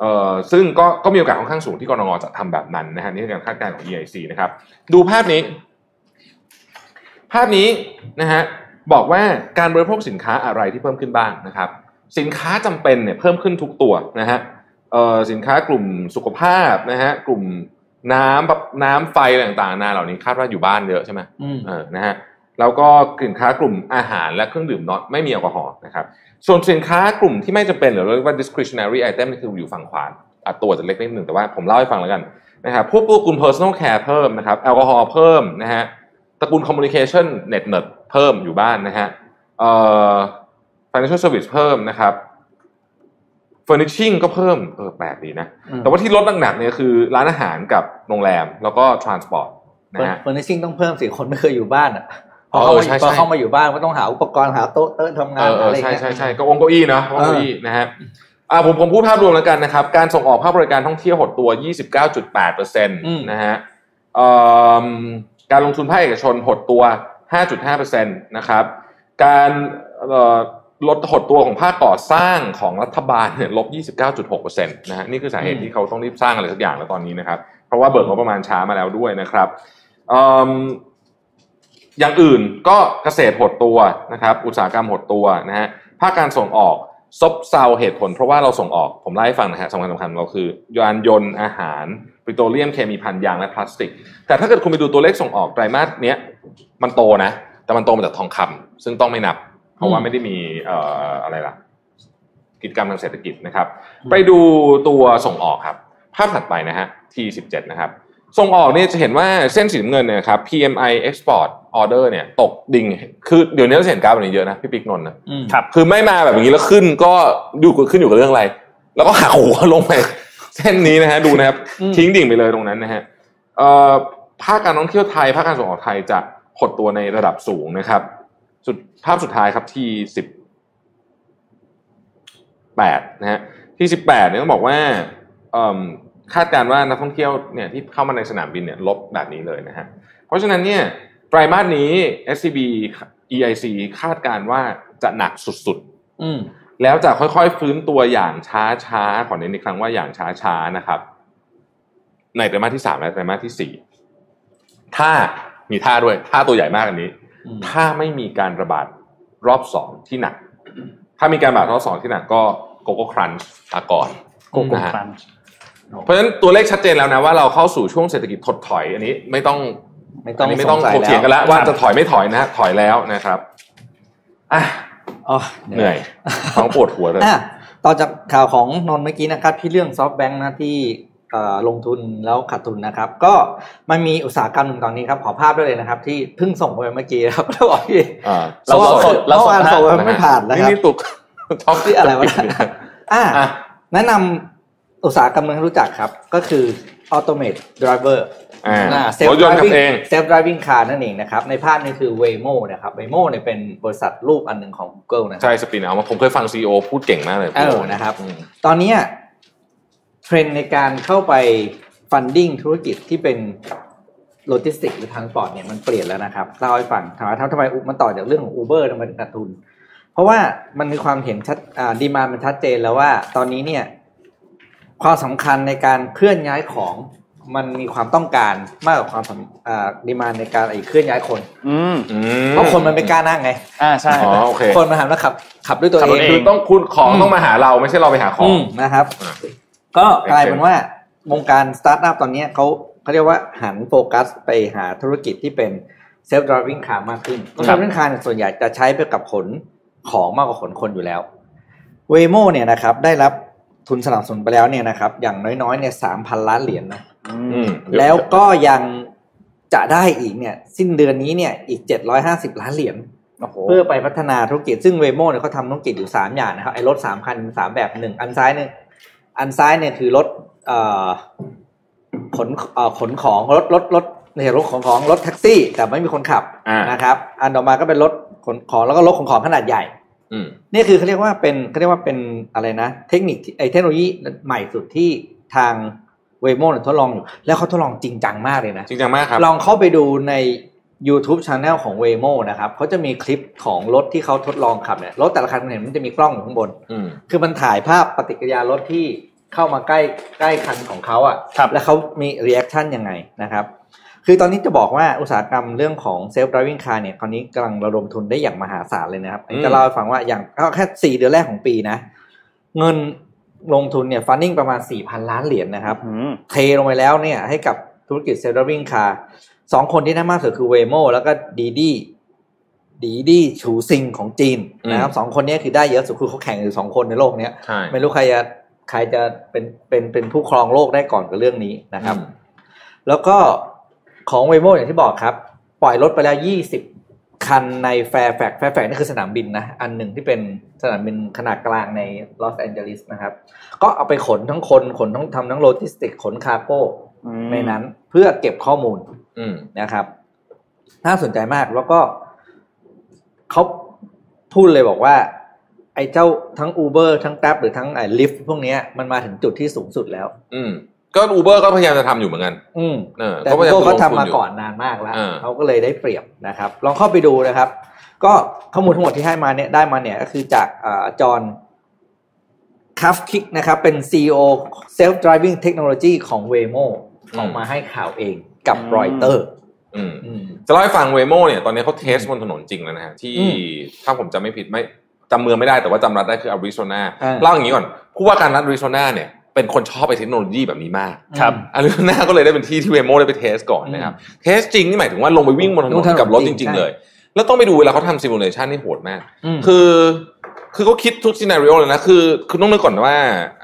เอ่อซึ่งก็ก็มีโอกาสค่อนข้างสูงที่กรงงจะทำแบบนั้นนะฮะนี่คือการคาดการณ์ของ EIC นะครับ ดูภาพนี้ ภาพนี้นะฮะบอกว่าการบริโภคสินค้าอะไรที่เพิ่มขึ้นบ้างนะครับ สินค้าจำเป็นเนี่ยเพิ่มขึ้นทุกตัวนะฮะ สินค้ากลุ่มสุขภาพนะฮะกลุ่มน้ำแบบน้ำไฟต่างๆนาเหล่านี้คาดว่าอยู่บ้านเยอะใช่ไหมเออนะฮะแล้วก็สินค้ากลุ่มอาหารและเครื่องดื่มน็อตไม่มีแอลกอฮอล์นะครับส่วนสินค้ากลุ่มที่ไม่จำเป็นหรือเรียกว่า discretionary item นี่คืออยู่ฝั่งขวาตัวจะเล็กนิดหนึ่งแต่ว่าผมเล่าให้ฟังแล้วกันนะครับพวกตัวกลุ่ม personal care เพิ่มนะครับแอลกอฮอล์เพิ่มนะฮะตระกูล communication net net เพิ่มอยู่บ้านนะฮะเอ่อ financial service เพิ่มนะครับ เฟอร์นิชิ่งก็เพิ่มเออแปลกดีนะ แต่ว่าที่ลดหนักๆเนี่ยคือร้านอาหารกับโรงแรมแล้วก็ทรานสปอร์ตนะฮะเฟอร์นิชิ่งต้องเพิ่มสิคนไม่เคยอยู่บ้านอะพอเข้ามาอยู่บ้านก็ต้องหาอุปกรณ์หาโต๊ะเต้นทำงานอะไรใช่ใช่ใช่ก็องค์เก้าอี้นะองค์เก้าอี้นะฮะอ่าผมผมพูดภาพรวมแล้วกันนะครับ การส่งออกภาคบริการท่องเที่ยวหดตัว 29.8%นะฮะการลงทุนภาคเอกชนหดตัว 5.5%นะครับ การ ลดหดตัวของภาคก่อสร้างของรัฐบาลเนี่ยลบ 29.6%นะฮะนี่คือสาเหตุที่เขาต้องรีบสร้างอะไรสักอย่างแล้วตอนนี้นะครับ เพราะว่าเบิกงบประมาณช้ามาแล้วด้วยนะครับอย่างอื่นก็เกษตรหดตัวนะครับอุตสาหกรรมหดตัวนะฮะภาคการส่งออกซบเซาเหตุผล เพราะว่าเราส่งออกผมไล่ให้ฟังนะฮะสำคัญสำคัญเราคือยานยนต์อาหารปิโตรเลียมเคมีพันยางและพลาสติก แต่ถ้าเกิดคุณไปดูตัวเลขส่งออกไตรมาสเนี้ยมันโตนะ แต่มันโตมาจากทองคำซึ่งต้องไม่นับ เพราะว่าไม่ได้มีเอ่ออะไรล่ะ กิจกรรมทางเศรษฐกิจนะครับ ไปดูตัวส่งออกครับ ภาพถัดไปนะฮะ T17 นะครับ ส่งออกเนี่ยจะเห็นว่าเส้นสีน้ำเงินเนี่ยครับ PMI export order เนี่ย ตกดิ่งคือเดี๋ยวนี้เราเห็นกราฟแบบนี้เยอะนะพี่ปิ๊กนนท์นะครับคือไม่มาแบบนี้แล้วขึ้นก็ดูขึ้นอยู่กับเรื่องอะไร แล้วก็หักหัวลงไปเส้นนี้นะฮะดูนะครับ ทิ้งดิ่งไปเลยตรงนั้นนะฮะภาคการท่องเที่ยวไทยภาคการส่งออกไทยจะหดตัวในระดับสูงนะครับ สุดภาพสุดท้ายครับที่สิบแปดนะฮะที่สิบแปดเนี่ยต้องบอกว่าคาดการว่านักท่องเที่ยวเนี่ยที่เข้ามาในสนามบินเนี่ยลบแบบนี้เลยนะฮะเพราะฉะนั้นเนี่ยไตรมาสนี้ SCB EIC คาดการว่าจะหนักสุดๆแล้วจะค่อยๆฟื้นตัวอย่างช้าๆขอเน้นอีกครั้งว่าอย่างช้าๆนะครับ ในไตรมาสที่สามและไตรมาสที่สี่ถ้ามีท่าด้วยท่าตัวใหญ่มากอันนี้ ถ้าไม่มีการระบาดรอบสองที่หนัก ถ้ามีการระบาดรอบสองที่หนักก็โกโก้ครันช์อาก่อนโกโก้ครันช์เพราะฉะนั้นตัวเลขชัดเจนแล้วนะว่าเราเข้าสู่ช่วงเศรษฐกิจถดถอย อันนี้ไม่ต้องไม่ต้องไม่ต้องถกเถียงกันแล้วว่าจะถอยไม่ถอยนะถอยแล้วนะครับอะเหนื่อยท้องปวดหัวเลยต่อจากข่าวของนนท์เมื่อกี้นะครับที่เรื่อง SoftBank นะที่ ลงทุนแล้วขาดทุนนะครับ ก็มันมีอุตสาหกรรมหนึ่งตอนนี้ครับขอภาพด้วยเลยนะครับ ที่เพิ่งส่งไปเมื่อกี้ครับแล้วบอกที่เราสดเราส่งไม่ผ่านนะครับนี่ตุกท็อปที่อะไรวะอ่าแนะนำอุตสาหกรรมนึงรู้จักครับ ก็คือ automate driver self driving self driving car นั่นเองนะครับ ในภาพนี้คือ Waymo นะครับ Waymo เนี่ยเป็นบริษัทลูกอันหนึ่งของ Google นะใช่ spin out มาผมเคยฟัง CEO พูดเก่งมากเลยเออนะครับ ตอนนี้ เทรนด์ในการเข้าไป funding ธุรกิจที่เป็นโลจิสติกส์หรือ transport เนี่ยมันเปลี่ยนแล้วนะครับเล่าให้ฟังถามว่าทำไมมันต่อจากเรื่องของ Uber ทำไมถึงขาดทุน เพราะว่ามันมีความเห็นชัด demand มันชัดเจนแล้วว่า ตอนนี้เนี่ยความสำคัญในการเคลื่อนย้ายของมันมีความต้องการมากกว่าความ demand ในการไอ้เคลื่อนย้ายคนอืมเพราะคนมันไม่กล้านั่งไง อ่าใช่อ๋อโอเคคนมาหาแล้วขับขับด้วยตัวเองคือต้องคุณของต้องมาหาเราไม่ใช่เราไปหาของนะครับ ก็กลายเป็นว่าวงการสตาร์ทอัพตอนนี้เขาเขาเรียกว่าหันโฟกัสไปหาธุรกิจที่เป็นเซลฟ์ดร i วิ่งคาร์มากขึ้นเซลฟ์ดร i วิ่งคาร์ส่วนใหญ่จะใช้ไปกับขนของมากกว่าขนคนอยู่แล้ว Waymo เนี่ยนะครับได้รับทุนสนับสนุนไปแล้วเนี่ยนะครับ อย่างน้อยๆเนี่ยสามพันล้านเหรียญนะแล้วก็ยังจะได้อีกเนี่ย สิ้นเดือนนี้เนี่ยอีกเจ็ดร้อยห้าสิบล้านเหรียญเพื่อไปพัฒนาธุรกิจซึ่ง Waymo เนี่ยเขาทำธุรกิจอยู่สามอย่างนะครับไอ้รถสามคันสามแบบหนึ่งอันซ้ายเนี่ย อันซ้ายเนี่ยคือรถขนขนของรถรถรถในรถของของรถแท็กซี่ แต่ไม่มีคนขับนะครับ อันต่อมาก็เป็นรถขนของแล้วก็รถของของขนาดใหญ่นี่คือเขาเรียกว่าเป็นเขาเรียกว่าเป็นอะไรนะ เทคนิคไอเทคโนโลยีใหม่สุดที่ทางเวโมทดลองอยู่แล้วเขาทดลองจริงจังมากเลยนะจริงจังมากครับลองเข้าไปดูใน YouTube Channel ของ Waymo นะครับเขาจะมีคลิปของรถที่เขาทดลองขับเนี่ยรถแต่ละคันเห็นมันจะมีกล้องอยู่ข้างบน คือมันถ่ายภาพปฏิกิริยารถที่เข้ามาใกล้ใกล้คันของเขาอะ่ะแล้วเขามี reaction ยังไงนะครับ คือตอนนี้จะบอกว่าอุตสาหกรรมเรื่องของ self driving car เนี่ยคราวนี้กำลังระดมทุนได้อย่างมหาศาลเลยนะครับจะเล่าให้ฟังว่าอย่างแค่สี่เดือนแรกของปีนะ เงินลงทุนเนี่ย funding ประมาณสี่พันล้านเหรียญนะครับเทลงไปแล้วเนี่ยให้กับธุรกิจ self driving car สองคนที่ได้มากสุดคือ Waymo แล้วก็ DiDi DiDi Chuxing ของจีนนะครับสองคนนี้คือได้เยอะสุดคือเขาแข่งอยู่สองคนในโลกเนี้ยไม่รู้ใครจะใครจะเป็นเป็นเป็นผู้ครองโลกได้ก่อนกับเรื่องนี้นะครับ แล้วก็ของ Waymo อย่างที่บอกครับ ปล่อยรถไปแล้วยี่สิบคันใน Fairfax Fairfax นี่คือสนามบินนะอันหนึ่งที่เป็นสนามบินขนาดกลางในลอสแอนเจลิสนะครับ ก็เอาไปขนทั้งคนขนทั้งทำทั้งโลจิสติกส์ ขน cargo ในนั้นเพื่อเก็บข้อมูล นะครับน่าสนใจมากแล้วก็เขาพูดเลยบอกว่า ไอ้เจ้าทั้ง Uber ทั้ง Grab หรือทั้งไอ้ลิฟต์พวกนี้มันมาถึงจุดที่สูงสุดแล้ว อืก็อูเบอร์ก็พยายามจะทำอยู่เหมือนกัน อืมเออแต่ก็พยายาม Google เขาจะลงทุนทำมาอยู่ก่อนนานมากแล้วเออเขาก็เลยได้เปรียบนะครับ ลองเข้าไปดูนะครับ ก็ข้อมูลทั้งหมดที่ให้มาเนี่ยได้มาเนี่ยก็คือจากจอห์นคัฟคิกนะครับ เป็น CEO Self Driving Technology ของ Waymo ออกมาให้ข่าวเอง กับอืมรอยเตอร์อืมจะเล่าให้ฟัง Waymo เนี่ยตอนนี้เขา test บนถนนจริงแล้วนะฮะที่อืมถ้าผมจำไม่ผิดไม่จำเมืองไม่ได้แต่ว่าจำรัฐได้คืออาริโซนาอ่าเล่าอย่างนี้ก่อนผู้ว่าการรัฐอาริโซนาเนี่ยเป็นคนชอบไปเทคโนโลยีแบบนี้มากครับอาริโซนาก็เลยได้เป็นที่ที่ Waymo ได้ไป test ก่อนนะครับ test จริงนี่หมายถึงว่าลงไปวิ่งบนถนลงถนนกับรถจริงจริงใช่ๆเลย แล้วต้องไปดูเวลาเขาทำ simulation นี่โหดมากคือคือเขาคิดทุก scenario เลยนะคือคือต้องนึกก่อนว่า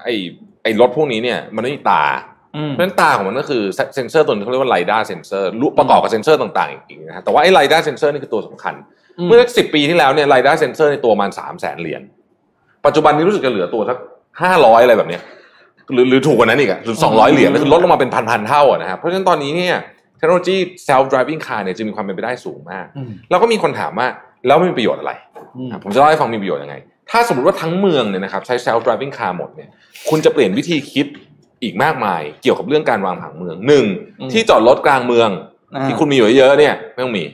ไอ้ไอ้รถพวกนี้เนี่ยมันไม่มีตา เพราะฉะนั้นตาของมันก็คือเซนเซอร์ตัวนึงเขาเรียกว่า LiDAR sensor ประกอบกับเซนเซอร์ต่างๆอีกนะฮะแต่ว่าไอ้ LiDAR sensor นี่คือตัวสำคัญอืมเมื่อสิบปีที่แล้วเนี่ย LiDAR sensor ในตัวมันสามแสนเหรียญปัจจุบันนี้รู้สึกจะเหลือตัวสักห้าร้อยอะไรแบบเนี้ยหรือหรือถูกกว่านั้นอีกอะหรือสองร้อยเหรียญคือลดลงมาเป็นพันๆเท่าอะนะครับเพราะฉะนั้นตอนนี้เนี่ยเทคโนโลยี self driving car เนี่ยจะมีความเป็นไปได้สูงมากอืมแล้วก็มีคนถามว่าแล้วมันมีประโยชน์อะไรอืมอะผมจะเล่าให้ฟังมีประโยชน์ยังไง ถ้าสมมติว่าทั้งเมืองเนี่ยนะครับใช้ self driving car หมดเนี่ยคุณจะเปลี่ยนวิธีคิด อีกมากมายเกี่ยวกับเรื่องการวางผังเมืองหนึ่งอืมที่จอดรถกลางเมืองอ่าที่คุณมีอยู่เยอะๆเนี่ยไม่ต้องมี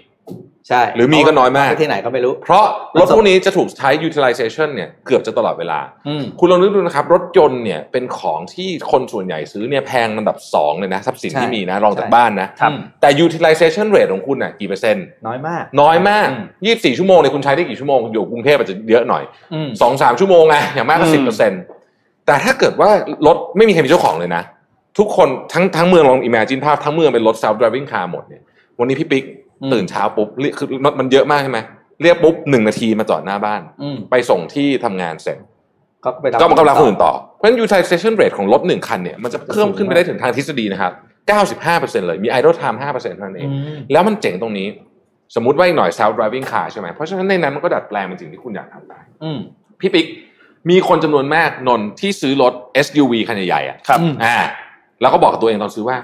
ใช่หรือมีก็น้อยมากไปที่ไหนก็ไม่รู้ เพราะรถพวกนี้จะถูกใช้ utilization เนี่ยเกือบจะตลอดเวลาอืมคุณลองนึกดูนะครับ รถยนต์เนี่ยเป็นของที่คนส่วนใหญ่ซื้อเนี่ยแพงอันดับสองเลยนะ ทรัพย์สินใช่ที่มีนะรองจากใช่บ้านนะครับแต่ utilization rate ของคุณน่ะกี่เปอร์เซ็นต์ น้อยมาก น้อยมากอืม24 ชั่วโมงเนี่ยคุณใช้ได้กี่ชั่วโมง อยู่กรุงเทพอาจจะเยอะหน่อยอืมสองสามชั่วโมงไงอย่างมากก็อืสิบมเปอร์เซ็นต์ แต่ถ้าเกิดว่ารถไม่มีใครมีเจ้าของเลยนะ ทุกคนทั้งทั้งเมืองลอง imagine ภาพทั้งเมืองเป็นรถ self driving car หมดเนี่ยวันนี้พี่ปิ๊กอืมตื่นเช้าปุ๊บเรียกคือรถมันเยอะมากใช่ไหมเรียกปุ๊บหนึ่งนาทีมาจอดหน้าบ้านอืมไปส่งที่ทำงานเสร็จก็ไปรับก็มันก็รับคนอื่นต่อ เพราะฉะนั้น utilization rate ของรถหนึ่งคันเนี่ยมันจะเพิ่มขึ้นไปได้ถึงทางทฤษฎีนะครับ95%เลยมี idle time 5%เท่านั้นเองอืมแล้วมันเจ๋งตรงนี้ สมมุติว่าอีกหน่อย self driving car ใช่ไหมเพราะฉะนั้นในนั้นมันก็ดัดแปลงเป็นสิ่งที่คุณอยากทำได้อืมพี่ปิ๊ก มีคนจำนวนมากนนท์ที่ซื้อรถ SUV คันใหญ่ๆอะครับอืมอ่าแล้วก็บอกกับตัวเองตอนซื้อว่า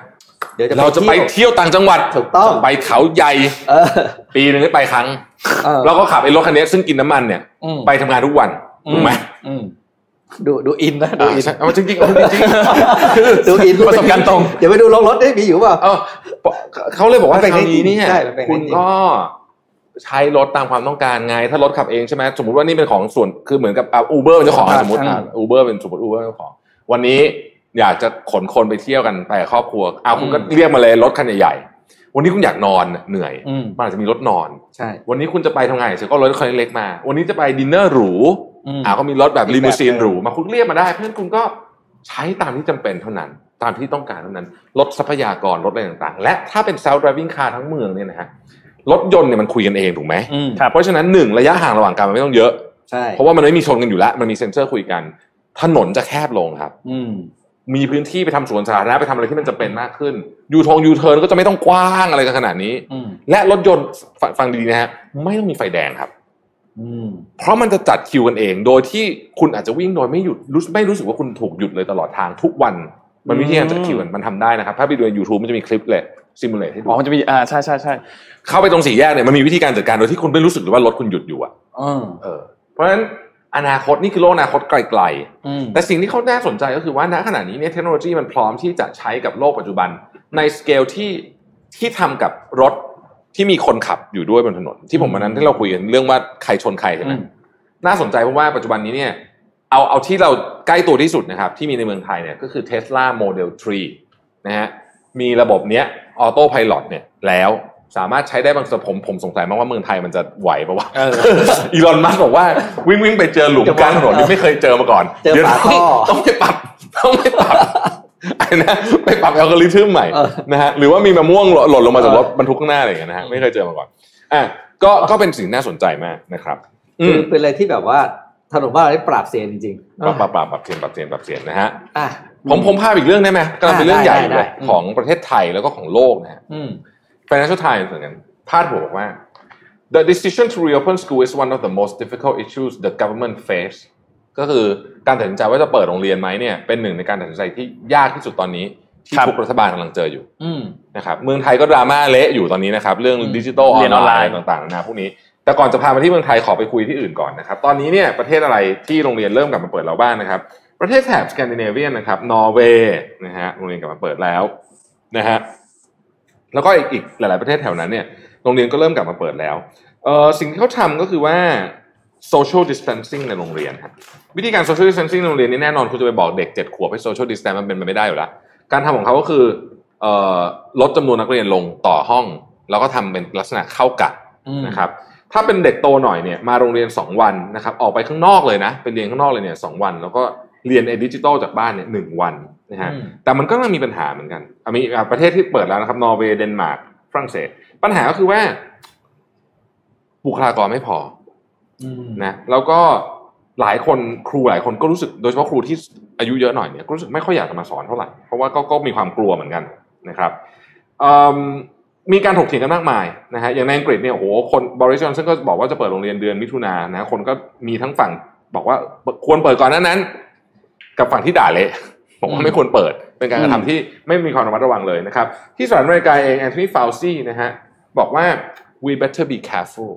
เดี๋ยวจะเราจะไปเที่ยวเที่ยวต่างจังหวัดถูกต้องไปเขาใหญ่เออปีหนึงได้ไปครั้งเออเราก็ขับไอ้รถคันนี้ซึ่งกินน้ำมันเนี่ยอืมไปทำงานทุกวันถูกไหมอืมดูดูอินนะดูอ่าอินใช่เอาจริงๆเอาจริงๆคือดูอินประสบการณ์ตรงเดี๋ยวไปดูลงรถได้มีอยู่เปล่าเออเขาเลยบอกว่ามันเป็นคราวนี้เนี่ยใช่มันเป็นคุณจริงก็ ใช้รถตามความต้องการไง ถ้ารถขับเองใช่ไหมสมมติว่านี่เป็นของส่วนคือเหมือนกับอูเบอร์เป็นเจ้าของครับสมมติอืมอูเบอร์เป็นสมมติอูเบอร์เป็นเจ้าของ วันนี้อยากจะขนคนไปเที่ยวกันไปกับครอบครัวเอาคุณก็เรียกมาเลยรถคันใหญ่ๆวันนี้คุณอยากนอนเหนื่อยอืมมันอาจจะมีรถนอนใช่วันนี้คุณจะไปทำงานเสร็จก็รถคันเล็กๆมา วันนี้จะไปดินเนอร์หรูอืมอ่าก็มีรถแบบอีกแบบลิมูซีนหนึ่งหรูมาคุณเรียกมาได้ เพราะฉะนั้นคุณก็ใช้ตามที่จำเป็นเท่านั้น ตามที่ต้องการเท่านั้น ลดทรัพยากรลดอะไรต่างๆ และถ้าเป็น self driving car ทั้งเมืองเนี่ยนะฮะ รถยนต์เนี่ยมันคุยกันเองถูกไหมอืมครับเพราะฉะนั้นหนึ่งระยะห่างระหว่างกันมันไม่ต้องเยอะใช่เพราะว่ามันไม่มีชนกันอยู่แล้ว มันมีเซ็นเซอร์คุยกัน ถนนจะแคบลงครับอืมมีพื้นที่ไปทำสวนสาธารณะไปทำอะไรที่มันจะเป็นมากขึ้น ยูทงยูเทิร์นก็จะไม่ต้องกว้างอะไรกันขนาดนี้อืมและรถยนต์ฟฟังดีๆนะฮะไม่ต้องมีไฟแดงครับอืมเพราะมันจะจัดคิวกันเอง โดยที่คุณอาจจะวิ่งโดยไม่หยุดรู้ไม่รู้สึกว่าคุณถูกหยุดเลยตลอดทางทุกวัน มันวิธีการจัดคิวกันมันทำได้นะครับ ถ้าไปดูใน YouTube มันจะมีคลิปเลย ซิมูเลตให้ดูอ๋อมันจะมีอ่าใช่ใช่ใช่เข้าไปตรงสี่แยกเนี่ยมันมีวิธีการจัดการโดยที่คุณไม่รู้สึกเลยว่ารถคุณหยุดอยู่อะอืมเออ เพราะฉะนั้นอนาคตนี่คือโลกอนาคตไกลอืมๆแต่สิ่งที่เขาน่าสนใจก็คือว่าณขณะนี้เนี่ยเทคโนโลยีมันพร้อมที่จะใช้กับโลกปัจจุบัน ในสเกลที่ที่ทำกับรถที่มีคนขับอยู่ด้วยบนถนน ที่ผมวันนั้นที่เราคุยกันเรื่องว่าใครชนใครใช่ไหมอืมน่าสนใจเพราะว่าปัจจุบันนี้เนี่ยเอาเอาที่เราใกล้ตัวที่สุดนะครับที่มีในเมืองไทยเนี่ยก็คือ Tesla Model 3นะฮะ มีระบบเนี้ยออโต้พายロเนี่ยแล้วสามารถใช้ได้บางส่วนผมผมสงสัยมากว่าเมืองไทยมันจะไหวปะวะเอออีลอนมัสบอกว่าวิ่งวิ่งไปเจอหลุมกลางถนนที่ไม่เคยเจอมาก่อนเจอดี๋ยวฝาท่อต้องไปปรับต้องไปปรับไอ้นะไปปรับอัลกอริทึมใหม่เออนะฮะหรือว่ามีมะม่วงหล่นลงมาจากรถบรรทุกข้างหน้าอะไรอย่างเงี้ยนะฮะไม่เคยเจอมาก่อนอะก็ก็เป็นสิ่งน่าสนใจมากนะครับอืมเป็นอะไรที่แบบว่าถนนบ้านเราได้ปราบเซียนจริงๆปรับปรับปรับปรับเสียนปรับเสียนปรับเสียนนะฮะอะ ผมผมพาไปอีกเรื่องได้ไหมกำลังเป็นเรื่องใหญ่อยู่ได้เลยได้ของประเทศไทยแล้วก็ของโลกนะฮะอืม Financial Times เหมือนกันพาดหัวบอกว่า the decision to reopen school is one of the most difficult issues the government face ก็คือการตัดสินใจว่าจะเปิดโรงเรียนไหมเนี่ยเป็นหนึ่งในการตัดสินใจที่ยากที่สุดตอนนี้ที่ครับทุกรัฐบาลกำลังเจออยู่อืมนะครับเมืองไทยก็ดราม่าเละอยู่ตอนนี้นะครับ เรื่องอืมดิจิทัลออเรียนนออนไลไลน์น์ต่างๆนานาพวกนี้ แต่ก่อนจะพามาที่เมืองไทยขอไปคุยที่อื่นก่อนนะครับ ตอนนี้เนี่ยประเทศอะไรที่โรงเรียนเริ่มกลับมาเปิดแล้วบ้างนะครับ ประเทศแถบสแกนดิเนเวียนนะครับ นอร์เวย์นะฮะโรงเรียนกลับมาเปิดแล้วนะฮะแล้วก็อีกอีกหลาย ๆประเทศแถวนั้นเนี่ยโรงเรียนก็เริ่มกลับมาเปิดแล้วเออสิ่งที่เขาทำก็คือว่า social distancing ในโรงเรียนครับวิธีการ social distancing ในโรงเรียนนี่แน่นอนคุณจะไปบอกเด็กเจ็ดขวบให้ social distance มันเป็นไปไม่ได้อยู่แล้ว การทำของเขาก็คือเอ่อลดจำนวนนักเรียนลงต่อห้อง แล้วก็ทำเป็นลักษณะเข้ากะนะครับถ้าเป็นเด็กโตหน่อยเนี่ยมาโรงเรียน 2 วันนะครับออกไปข้างนอกเลยนะไปเรียนข้างนอกเลยเนี่ยสองวัน แล้วก็ เรียนไอ้ดิจิตอลจากบ้านเนี่ยหนึ่งวันนะฮะอืมแต่มันก็ยังมีปัญหาเหมือนกันอะมีอะประเทศที่เปิดแล้วนะครับ นอร์เวย์เดนมาร์กฝรั่งเศส ปัญหาก็คือว่า บุคลากรไม่พออืมนะแล้วก็หลายคนครูหลายคนก็รู้สึกโดยเฉพาะครูที่อายุเยอะหน่อยเนี่ยก็รู้สึกไม่ค่อยอยากจะมาสอนเท่าไหร่เพราะว่าก็ก็มีความกลัวเหมือนกันนะครับเอิ่มมีการถกเถียงกันมากมายนะฮะอย่างในอังกฤษเนี่ยโอ้โหคนบริษัทซึ่งก็บอกว่าจะเปิดโรงเรียนเดือนมิถุนายนนะคนก็มีทั้งฝั่งบอกว่าควรเปิดก่อนหนั้นนั้น กับฝั่งที่ด่าเละบอกว่าไม่ควรเปิด เป็นการกระทำที่ไม่มีความระมัดระวังเลยนะครับ ที่สหรัฐอเมริกาเองแอนโทนีฟาวซีนะฮะบอกว่า we better be careful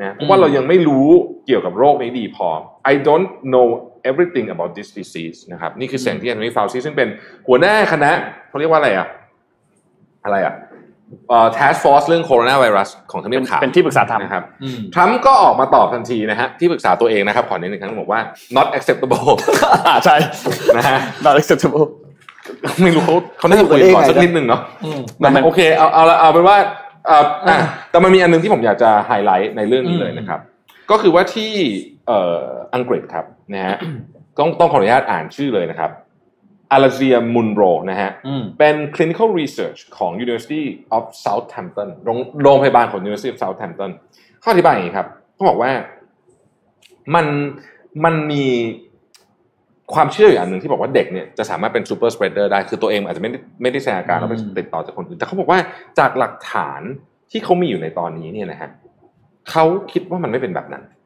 นะเพราะว่าเรายังไม่รู้เกี่ยวกับโรคนี้ดีพอ I don't know everything about this disease นะครับ นี่คือเสียงที่แอนโทนีฟาวซีซึ่งเป็นหัวหน้าคณะเขาเรียกว่าอะไรอะอะไรอะ เอ่อ task force เรื่องโคโรนาไวรัสของทำเนียบขาวเป็นที่ปรึกษาทรัมป์นะครับอืมทรัมป์ก็ออกมาตอบทันทีนะฮะที่ปรึกษาตัวเองนะครับ ขอเน้นอีกครั้งบอกว่า not acceptable อ่าใช่นะฮะ not acceptable ไม่รู้เขาเขาน่าจะคุยก่อนสักนิดหนึ่งเนาะอืมมันมันโอเคเอาเอาละเอาเป็นว่าเอ่ออะอ่าแต่มันมีอันหนึงที่ผมอยากจะไฮไลท์ในเรื่องนี้เลยนะครับ ก็คือว่าที่เอ่ออังกฤษครับนะฮะต้องต้องขออนุญาตอ่านชื่อเลยนะครับ อาราเซียมุนโรนะฮะอืมเป็น clinical research ของ University of Southampton โรงโรงพยาบาลของ University of Southampton เขาอธิบายอย่างนี้ครับเขาบอกว่ามันมันมีความเชื่ออยู่อันหนึ่งที่บอกว่าเด็กเนี่ยจะสามารถเป็น super spreader ได้คือตัวเองอาจจะไม่ได้ไม่ได้แสดงอาการแล้วไปอืมติดต่อจากคนอื่นแต่เขาบอกว่าจากหลักฐานที่เขามีอยู่ในตอนนี้เนี่ยนะฮะเขาคิดว่ามันไม่เป็นแบบนั้นอืม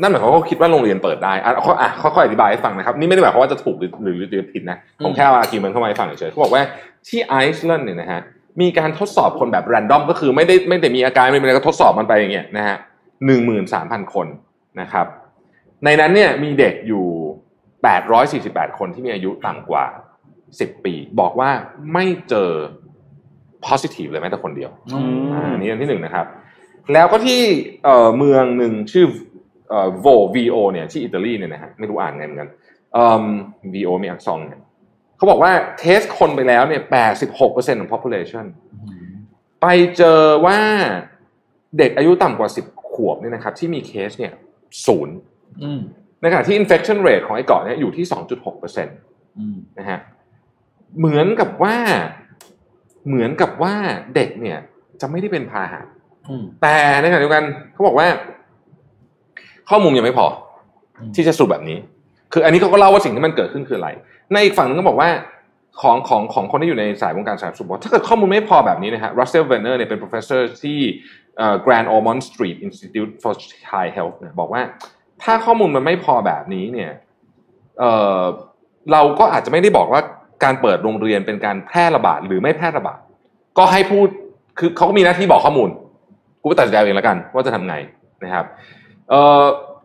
นั่นหมายความว่าเขาคิดว่าโรงเรียนเปิดได้อะเขาอะค่อยๆอธิบายให้ฟังนะครับ นี่ไม่ได้หมายความว่าจะถูกหรือหรือหรือผิดนะผมอืมแค่เอาอาร์กิวเมนต์เข้ามาให้ฟังเฉยๆเขาบอกว่าที่ไอซ์แลนด์เนี่ยนะฮะมีการทดสอบคนแบบแรนดอมก็คือไม่ได้ไม่ได้มีอาการไม่เป็นอะไรก็ทดสอบมันไปอย่างเงี้ยนะฮะหนึ่งหมื่นสามพันคนนะครับ ในนั้นเนี่ยมีเด็กอยู่แปดร้อยสี่สิบแปดคนที่มีอายุต่ำกว่าสิบปี บอกว่าไม่เจอ positive เลยแม้แต่คนเดียวอืมอ่าอันนี้อันที่หนึ่งนะครับ แล้วก็ที่เอ่อเมืองหนึ่งชื่อ เอ่อโว VO เนี่ยที่อิตาลีเนี่ยนะฮะไม่รู้อ่านไงเหมือนกันเอ่อ VO มีอักษรเนี่ยเขาบอกว่าเทสคนไปแล้วเนี่ย86%ของ population ไปเจอว่าเด็กอายุต่ำกว่า 10 ขวบเนี่ยนะครับที่มีเคสเนี่ยศูนย์อืมในขณะที่ infection rate ของไอ้เกาะเนี่ยอยู่ที่ 2.6%อืมนะฮะเหมือนกับว่าเหมือนกับว่าเด็กเนี่ยจะไม่ได้เป็นพาหะอืมแต่ในขณะเดียวกันเขาบอกว่า ข้อมูลยังไม่พออืมที่จะสรุปแบบนี้ คืออันนี้เขาก็เล่าว่าสิ่งที่มันเกิดขึ้นคืออะไร ในอีกฝั่งนึงก็บอกว่าของของของคนที่อยู่ในสายวงการสาธารณสุขบอกว่าถ้าเกิดข้อมูลไม่พอแบบนี้นะฮะรัสเซลเวนเนอร์เนี่ยเป็น professor ที่เอ่อ Great Ormond Street Institute for Child Health เนี่ยบอกว่าถ้าข้อมูลมันไม่พอแบบนี้เนี่ยเอ่อเราก็อาจจะไม่ได้บอกว่าการเปิดโรงเรียนเป็นการแพร่ระบาดหรือไม่แพร่ระบาด ก็ให้พูดคือเขาก็มีหน้าที่บอกข้อมูล กูไปตัดสินใจเอาเองแล้วกัน ว่าจะทำไงนะครับเอ่อ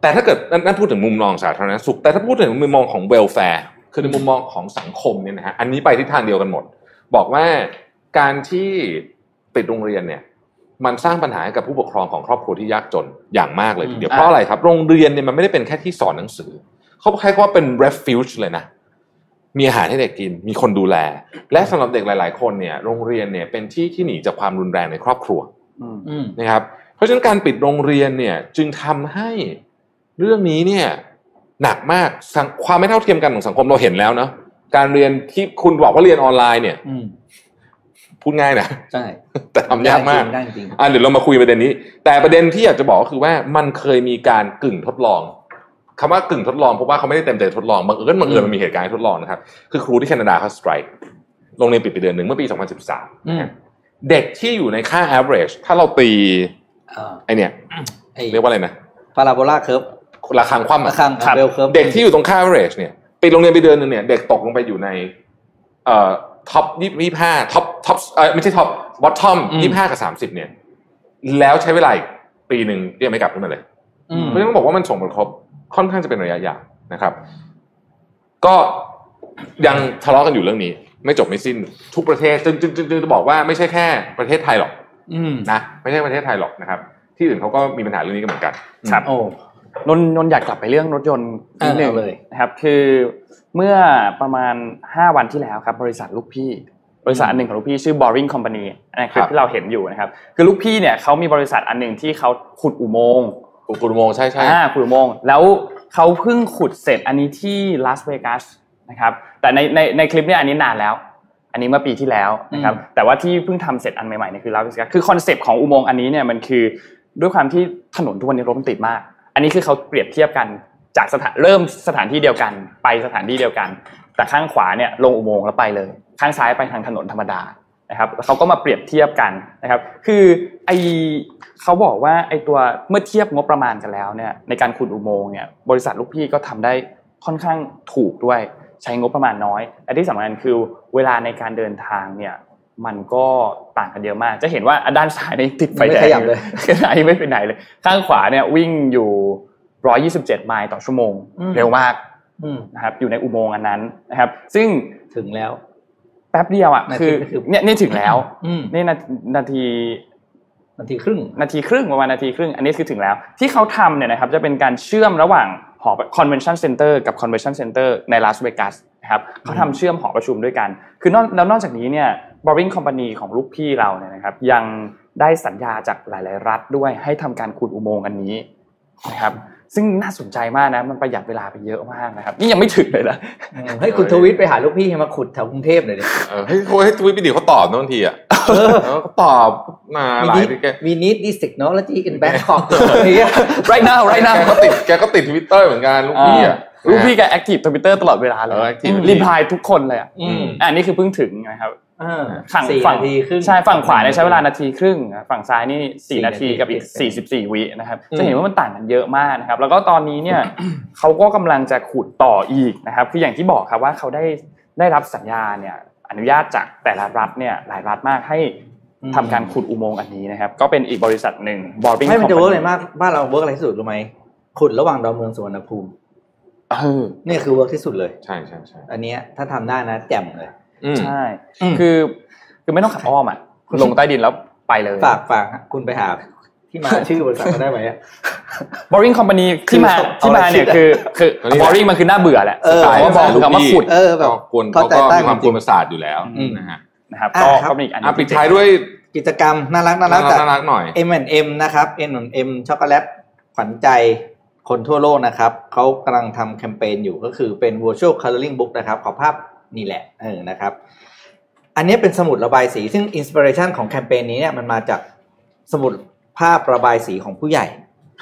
แต่ถ้าเกิดนั่นนั่นพูดถึงมุมมองสาธารณสุข แต่ถ้าพูดถึงมุมมองของเวลแฟร์คือในมุมมองของสังคมเนี่ยนะฮะอันนี้ไปทิศทางเดียวกันหมด บอกว่าการที่ปิดโรงเรียนเนี่ยมันสร้างปัญหาให้กับผู้ปกครองของครอบครัวที่ยากจนอย่างมากเลยทีเดียวอืมเพราะอะไรครับ โรงเรียนเนี่ยมันไม่ได้เป็นแค่ที่สอนหนังสือ เขาใช้คำว่าเป็น refuge เลยนะ มีอาหารให้เด็กกิน มีคนดูแล และสำหรับเด็กหลาย ๆ คนเนี่ย โรงเรียนเนี่ยเป็นที่ที่หนีจากความรุนแรงในครอบครัวอืมอืมนะครับ เพราะฉะนั้นการปิดโรงเรียนเนี่ยจึงทำให้เรื่องนี้เนี่ยหนักมากสังความไม่เท่าเทียมกันของสังคมเราเห็นแล้วเนาะการเรียนที่คุณบอกว่าเรียนออนไลน์เนี่ยอืมพูดง่ายนะใช่ แต่ทำยากมากได้จริงอะเดี๋ยวเรามาคุยประเด็นนี้ แต่ประเด็นที่อยากจะบอกก็คือว่ามันเคยมีการกึ่งทดลองคำว่ากึ่งทดลองเพราะว่าเขาไม่ได้เต็มใจทดลองบังเอิญบังเอิญมันมีเหตุการณ์ให้ทดลองนะครับ คือครูที่แคนาดาเขาสไตร์โรงเรียนปิดไปเดือนหนึ่งเมื่อปี 2013อืมเด็กที่อยู่ในค่า average ถ้าเราตีอ่า ไอเนี่ยไอ้เรียกว่าอะไรนะ parabola curve ระฆังคว่ำระฆังครับ bell curve เด็กที่อยู่ตรงค่า average เนี่ยปิดโรงเรียนไปเดือนหนึ่งเนี่ยเด็กตกลงไปอยู่ในเอ่อ top ยี่ห้า top top เออไม่ใช่ top bottom ยี่ห้ากับสามสิบเนี่ย แล้วใช้เวลาอีกปีหนึ่งยังไม่กลับขึ้นมาเลยอืมเพราะฉะนั้นต้องบอกว่ามันส่งผลกระทบค่อนข้างจะเป็นระยะยาวนะครับ ก็ยังทะเลาะกันอยู่เรื่องนี้ ไม่จบไม่สิ้นทุกประเทศจึงจึงจึงจึงจะบอกว่าไม่ใช่แค่ประเทศไทยหรอกอืม นะไม่ใช่ประเทศไทยหรอกนะครับ ที่อื่นเขาก็มีปัญหาเรื่องนี้กันเหมือนกันครับโอ้นนนนอยากกลับไปเรื่องรถยนต์นิดนึงเอาเลยนะครับ คือเมื่อประมาณ 5 วันที่แล้วครับ บริษัทลูกพี่ บริษัทอันหนึ่งของลูกพี่ชื่อ Boring Company ในคลิครัปบที่เราเห็นอยู่นะครับ คือลูกพี่เนี่ยเขามีบริษัทอันหนึ่งที่เขาขุดอุโมงค์อุกุโมงค์ใช่ใช่อ่าขุดอุโมงค์แล้วเขาเพิ่งขุดเสร็จอันนี้ที่ลาสเวกัสนะครับแต่ในในในคลิปเนี่ยอันนี้นานแล้ว อันนี้เมื่อปีที่แล้วนะครับแต่ว่าที่เพิ่งทำเสร็จอันใหม่ๆเนี่ยคือลาสเวกัสคือคอนเซปต์ของอุโมงค์อันนี้เนี่ยมันคือด้วยความที่ถนนทุกวันนี้รถมันติดมาก อันนี้คือเขาเปรียบเทียบกันจากสถานเริ่มสถานที่เดียวกัน ไปสถานที่เดียวกัน แต่ข้างขวาเนี่ยลงอุโมงค์แล้วไปเลย ข้างซ้ายไปทางถนนธรรมดานะครับแล้วเขาก็มาเปรียบเทียบกันนะครับ คือไอเขาบอกว่าไอตัวเมื่อเทียบงบประมาณกันแล้วเนี่ยในการขุดอุโมงค์เนี่ยบริษัทลูกพี่ก็ทำได้ค่อนข้างถูกด้วย ใช้งบประมาณน้อยและที่สำคัญคือเวลาในการเดินทางเนี่ยมันก็ต่างกันเยอะมาก จะเห็นว่าด้านซ้ายนี่ติดไฟแดงไม่ขยับเลยขณะที่ไม่ไปไหนเลย ข้างขวาเนี่ยวิ่งอยู่127ไมล์ต่อชั่วโมงอืมเร็วมากอืมนะครับ อยู่ในอุโมงค์อันนั้นนะครับ ซึ่งถึงแล้ว แป๊บเดียวอะนาทีคือก็คือเนี่ยนี่ถึงแล้วอืมนี่นานาทีนาทีครึ่ง นาทีครึ่งประมาณนาทีครึ่ง อันนี้คือถึงแล้ว ที่เขาทำเนี่ยนะครับ จะเป็นการเชื่อมระหว่าง หอ convention center กับ convention center ในลาสเวกัสนะครับเขาทำเชื่อมหอประชุมด้วยกัน คือนอกแล้วนอกจากนี้เนี่ย Boring Company ของลูกพี่เราเนี่ยนะครับยังได้สัญญาจากหลาย ๆ รัฐด้วยให้ทำการขุดอุโมงค์อันนี้นะครับซึ่งน่าสนใจมากนะมันประหยัดเวลาไปเยอะมากนะครับ นี่ยังไม่ถึงเลยนะเฮ้ยคุณทวิตไปหาลูกพี่ให้มาขุดแถวกรุงเทพเลยเนี่ยเออให้เขาให้ทวิตไปดิเขาตอบนะบางทีอะ เออเขาตอบมาหลายทีแก We need this technology in Bangkok อะไรเงี้ย right now right แก now ก็ติดแกก็ติดทวิตเตอร์เหมือนกันลูกพี่อะลูกพี่แก active Twitter ตลอดเวลาเลยเออ active reply ทุกคนเลยอะอืมอันนี้คือเพิ่งถึงนะครับอ่าฝั่งสี่ฝั่งนาทีครึ่งใช่ฝั่งขวาเนี่ยใช้เวลานาทีครึ่งนะฝั่งซ้ายนี่สี่4นาทีนาทีกับอีกเจ็ดสิบ44วินะครับอืมจะเห็นว่ามันต่างกันเยอะมากนะครับ แล้วก็ตอนนี้เนี่ยเขาก็กำลังจะขุดต่ออีกนะครับ คืออย่างที่บอกครับว่าเขาได้ได้รับสัญญาเนี่ย อนุญาตจากแต่ละรัฐเนี่ยหลายรัฐมากให้ทำการขุดอุโมงค์อันนี้นะครับ ก็เป็นอีกบริษัทหนึ่ง Boring ไม่มันจะ Company เวิร์กอะไรมากบ้านเราเวิร์กอะไรที่สุดรู้ไหมขุดระหว่างดอนเมืองสุวรรณภูมิเออนี่คือเวิร์กที่สุดเลยใช่ใช่ใช่อันเนี้ยถ้าทำได้นะแจ่มเลยอืมใช่อืมคือคือไม่ต้องขับอ้อมอะลงใต้ดินแล้วไปเลยฝากฝากคุณไปหา ที่มาชื่อบริษัทเขาได้ไหมอะ Boring Company ที่มาคือที่มาเนี่ยเอาอะไรคือคือเอานี่แหละ Boring มันคือน่าเบื่อแหละเออเพราะว่าบอกคือคำว่าขุดเออแบบก็ควรเขาเขาแต่ก็ตั้งมีความจริควงรประสาทอยู่แล้วอืมนะฮะนะครับอ่าก็ครับก็มีอีกอันหนึ่อะงปิดท้ายด้วยกิจกรรมน่ารักน่ารัน่ากรักจากน่ารักหน่อย M&M นะครับ M&M ช็อกโกแลตขวัญใจคนทั่วโลกนะครับเขากำลังทำแคมเปญอยู่ก็คือเป็น virtual coloring book นะครับ ขอภาพนี่แหละเออนะครับ อันนี้เป็นสมุดระบายสี ซึ่ง inspiration ของแคมเปญนี้เนี่ยมันมาจากสมุด ภาพระบายสีของผู้ใหญ่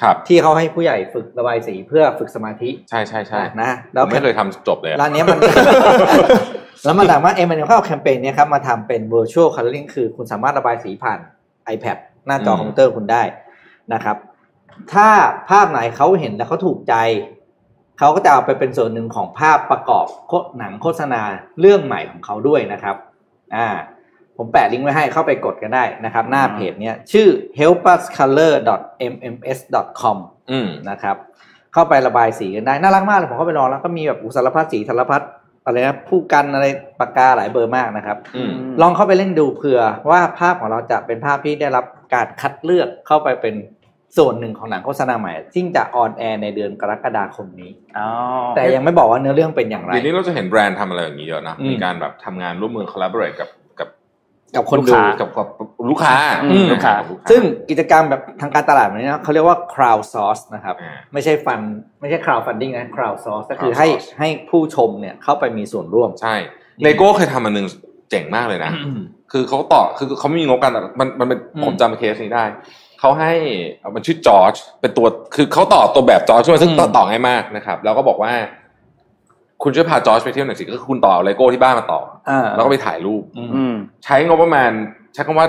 ครับที่เขาให้ผู้ใหญ่ฝึกระบายสีเพื่อฝึกสมาธิ ใช่ใช่ใช่นะผแล้วมไม่เคยทำจบเลยอะร้านเนี้ยมัน แล้วมันถามว่าเอ็มมันเข้าแคมเปญเนี้ยครับมาทำเป็น virtual coloring คือคุณสามารถระบายสีผ่าน iPad หน้าจอคอมพิวเตอร์คุณได้นะครับ ถ้าภาพไหนเขาเห็นแล้วเขาถูกใจเขาก็จะเอาไปเป็นส่วนหนึ่งของภาพประกอบโฆหนังโฆษณาเรื่องใหม่ของเขาด้วยนะครับ อ่า ผมแปะลิงก์ไว้ให้เข้าไปกดกันได้นะครับ หน้าเพจเนี้ยชื่อ helpuscolor.mms.com อืมนะครับเข้าไประบายสีกันได้ น่ารักมากเลยผมเข้าไปลองแล้วก็มีแบบอุสารพัดสีสารพัดอะไรนะผู้กันอะไรปากกาหลายเบอร์มากนะครับอืมลองเข้าไปเล่นดูเผื่อว่าภาพของเราจะเป็นภาพที่ได้รับการคัดเลือกเข้าไปเป็นส่วนหนึ่งของหนังโฆษณาใหม่ซึ่งจะ on air ในเดือนกรกฎาคมนี้อ๋อแต่ยังไม่บอกว่าเนื้อเรื่องเป็นอย่างไรเดี๋ยวนี้เราจะเห็นแบรนด์ทำอะไรอย่างนี้เยอะนะอืมมีการแบบทำงานร่วมมือ collaborate กับกับ กับคนลูกดูค้ากับกับลูกค้าอืมลูกค้ากับซึ่งกิจกรรมแบบทางการตลาดแบบนี้นะเขาเรียกว่า crowd source นะครับอ่าไม่ใช่ fund ไม่ใช่ crowd funding นะ crowd source ก็คือ crowd ให้ source ให้ผู้ชมเนี่ยเข้าไปมีส่วนร่วมใช่เลโก้เคยทำอันหนึ่งเจ๋งมากเลยนะ คือเขาต่อคือเขาไม่มีงบกันแต่มันมันเป็นอืมผมจำเคสนี้ได้เขาให้เอามันชื่อจอร์จเป็นตัวคือเขาต่อตัวแบบจอร์จขึ้นมาซึ่งอืมต่อต่อง่ายมากนะครับ แล้วก็บอกว่า คุณช่วยพาจอร์จไปเที่ยวหน่อยสิก็คือคุณต่อเลโก้ที่บ้านมาต่ออ่าแล้วก็ไปถ่ายรูปอืมอืมใช้งบประมาณใช้คำว่า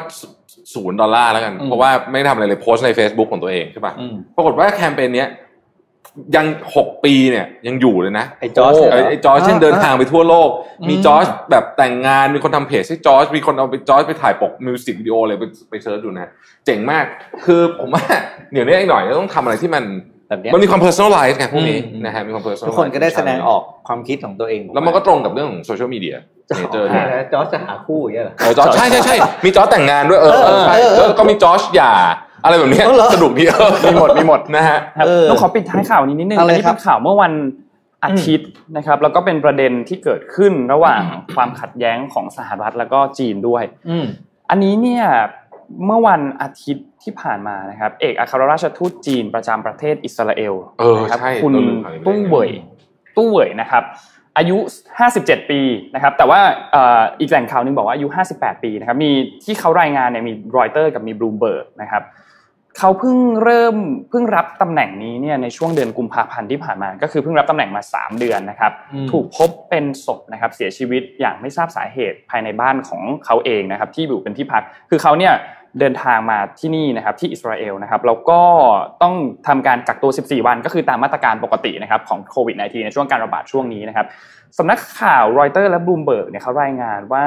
ศูนย์ดอลลาร์แล้วกันอืมเพราะว่าไม่ได้ทำอะไรเลยโพสต์ใน Facebook ของตัวเองใช่ป่ะอืมปรากฏว่าแคมเปญเนี้ยยังหกปีเนี่ยยังอยู่เลยนะไอ้จอร์จเนี่ยเหรไอ้อไอ้จอร์จเช่นอ่าเดินทางไปทั่วโลกอืมมีจอร์จแบบแต่งงานมีคนทำเพจให้จอร์จมีคนเอาไปจอร์จไปถ่ายปกมิวสิกวิดีโอเลยไปไป search ดูนะ เจ๋งมาก คือผมว่าเดี๋ยวนี้อีกหน่อยต้องทำอะไรที่มัน แบบเนี้ยมันมีความ personalize ไงพวกนี้อืมนะฮะมีความ personalize ทุกคนก็ได้แสดงออกความคิดของตัวเอง แล้วมันก็ตรงกับเรื่องของโซเชียลมีเดียจะเนหาเจอร์เนี่ยจอร์จจะหาคู่อย่างเงี้ยเหรอเออจอร์จใช่ใช่ใช่มีจอร์จแต่งงานด้วยเออเออใช่เออเออแล้วก็มีจอร์จหย่าอะไรแบบเนี้ยเออเหรอสนุกดีเออมีหมดมีหมดนะฮะครับเออต้องขอปิดท้ายข่าวนี้นิดนึงเอาอัเลยนี้ครัเป็บนข่าวเมื่อวันอาทิตย์นะครับแล้วก็เป็นประเด็นที่เกิดขึ้นระหว่างความขัดแย้งของสหรัฐแล้วก็จีนด้วยอืมอันนี้เนี่ยเมื่อวันอาทิตย์ ที่ผ่านมานะครับ เอกอัครราชทูตจีนประจำประเทศอิสราเอลเออนะครับใช่คุณเราลืมข่าวนี้ไปได้ไงตู้เหวยตู้เหวยนะครับ อายุ 57 ปีนะครับ แต่ว่าเอ่ออีกแหล่งข่าวหนึงบอกว่าอายุ 58 ปีนะครับ มีที่เขารายงานเนี่ยมีรอยเตอร์กับมีบลูมเบิร์กนะครับเขาเพิ่งเริ่มเพิ่งรับตำแหน่งนี้เนี่ยในช่วงเดือนกุมภาพันธ์ที่ผ่านมา ก็คือเพิ่งรับตำแหน่งมา 3 เดือนนะครับอืมถูกพบเป็นศพนะครับเสียชีวิตอย่างไม่ทราบสาเหตุภายในบ้านของเขาเองนะครับ ที่อยู่เป็นที่พัก คือเขาเนี่ย เดินทางมาที่นี่นะครับที่อิสราเอลนะครับแล้วก็ต้องทำการกักตัว 14 วันก็คือตามมาตรการปกตินะครับของโควิด -19 ในช่วงการระบาดช่วงนี้นะครับสำนักข่าวรอยเตอร์และบลูมเบิร์กเนี่ยเขารายงานว่า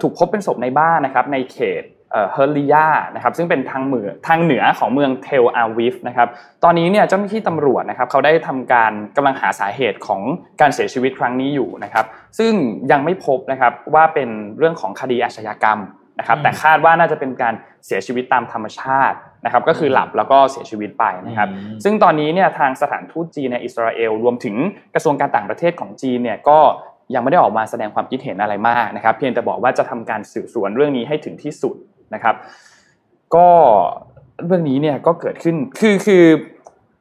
ถูกพบเป็นศพในบ้านนะครับในเขตเฮอร์ลิยานะครับซึ่งเป็นทางเหนือทางเหนือของเมืองเทลอาวิฟนะครับตอนนี้เนี่ยเจ้าหน้าที่ตำรวจนะครับเขาได้ทำการกำลังหาสาเหตุของการเสียชีวิตครั้งนี้อยู่นะครับซึ่งยังไม่พบนะครับว่าเป็นเรื่องของคดีอาชญากรรม นะครับอืมแต่คาดว่าน่าจะเป็นการเสียชีวิตตามธรรมชาตินะครับก็คือหลับแล้วก็เสียชีวิตไปนะครับอืมซึ่งตอนนี้เนี่ยทางสถานทูตจีนในอิสราเอลรวมถึงกระทรวงการต่างประเทศของจีนเนี่ยก็ยังไม่ได้ออกมาแสดงความคิดเห็นอะไรมากนะครับ เพียงแต่บอกว่าจะทำการสืบสวนเรื่องนี้ให้ถึงที่สุดนะครับ ก็เรื่องนี้เนี่ยก็เกิดขึ้นคือคือ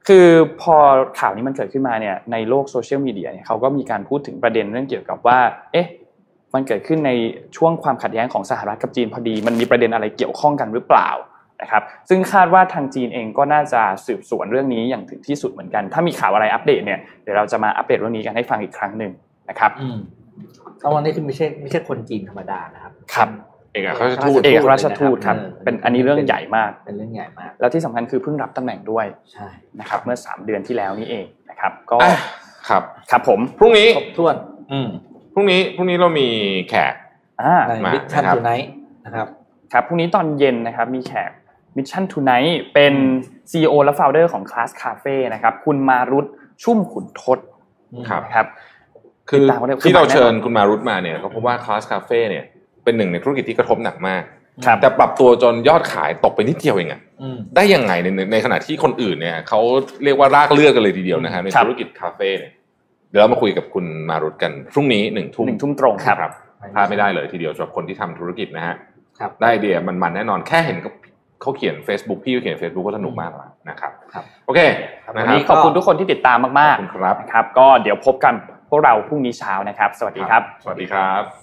คือพอข่าวนี้มันเกิดขึ้นมาเนี่ยในโลกโซเชียลมีเดียเนี่ยเขาก็มีการพูดถึงประเด็นเรื่องเกี่ยวกับว่า เอ๊ะ มันเกิดขึ้นในช่วงความขัดแย้งของสหรัฐกับจีนพอดี มันมีประเด็นอะไรเกี่ยวข้องกันหรือเปล่านะครับซึ่งคาดว่าทางจีนเองก็น่าจะสืบสวนเรื่องนี้อย่างถึงที่สุดเหมือนกัน ถ้ามีข่าวอะไรอัปเดตเนี่ยเดี๋ยวเราจะมาอัปเดตเรื่องนี้กันให้ฟังอีกครั้งหนึ่งนะครับอืมตอนนี้คือไม่ใช่ไม่ใช่คนจีนธรรมดานะครับครับเอกอัครราชทูตเอกอัครราชทูตครับเออเป็นอันนี้เรื่องใหญ่มากเป็นเรื่องใหญ่มาก แล้วที่สำคัญคือเพิ่งรับตำแหน่งด้วยใช่นะครับ เมื่อ 3 เดือนที่แล้วนี่เองนะครับ ก็อะครับครับผมพรุ่งนี้ครบถ้วน อืม พรุ่งนี้พรุ่งนี้เรามีแขกอ่าในมา Mission นะครับ Tonight นะครับครับพรุ่งนี้ตอนเย็นนะครับมีแขก Mission Tonight เป็น CEO และ Founder ของ Class Cafe นะครับคุณมารุตชุ่มขุนทศครับนะครับคือติดตามกันได้ที่เราคือมาแน่นอนเชิญคุณมารุตมาเนี่ยก็เพราะว่าคลาสคาเฟ่เนี่ยเป็นหนึ่งในธุรกิจที่กระทบหนักมากครับแต่ปรับตัวจนยอดขายตกไปนิดเดียวเองอะอืมได้ยังไงในในในขณะที่คนอื่นเนี่ยเขาเรียกว่ารากเลือดกันเลยทีเดียวนะฮะในครับธุรกิจคาเฟ่เนี่ย เดี๋ยวเรามาคุยกับคุณมารุตกันพรุ่งนี้หนึ่งทุ่มหนึ่งทุ่มตรงครับครับพลาดไม่ได้เลยทีเดียวสำหรับคนที่ทำธุรกิจนะฮะครับได้ไอเดียมันๆแน่นอนแค่เห็นเขาเขาเขียน Facebook พี่เขาเขียน Facebook ก็สนุกมากแล้วนะครับครับโอเคครับนะวันครันี้บขอบคุณทุกคนที่ติดตามมากขอบคุณครับๆนะครับ ก็เดี๋ยวพบกันพวกเราพรุ่งนี้เช้านะครับ สวัสดีครับ สวัสดีครับ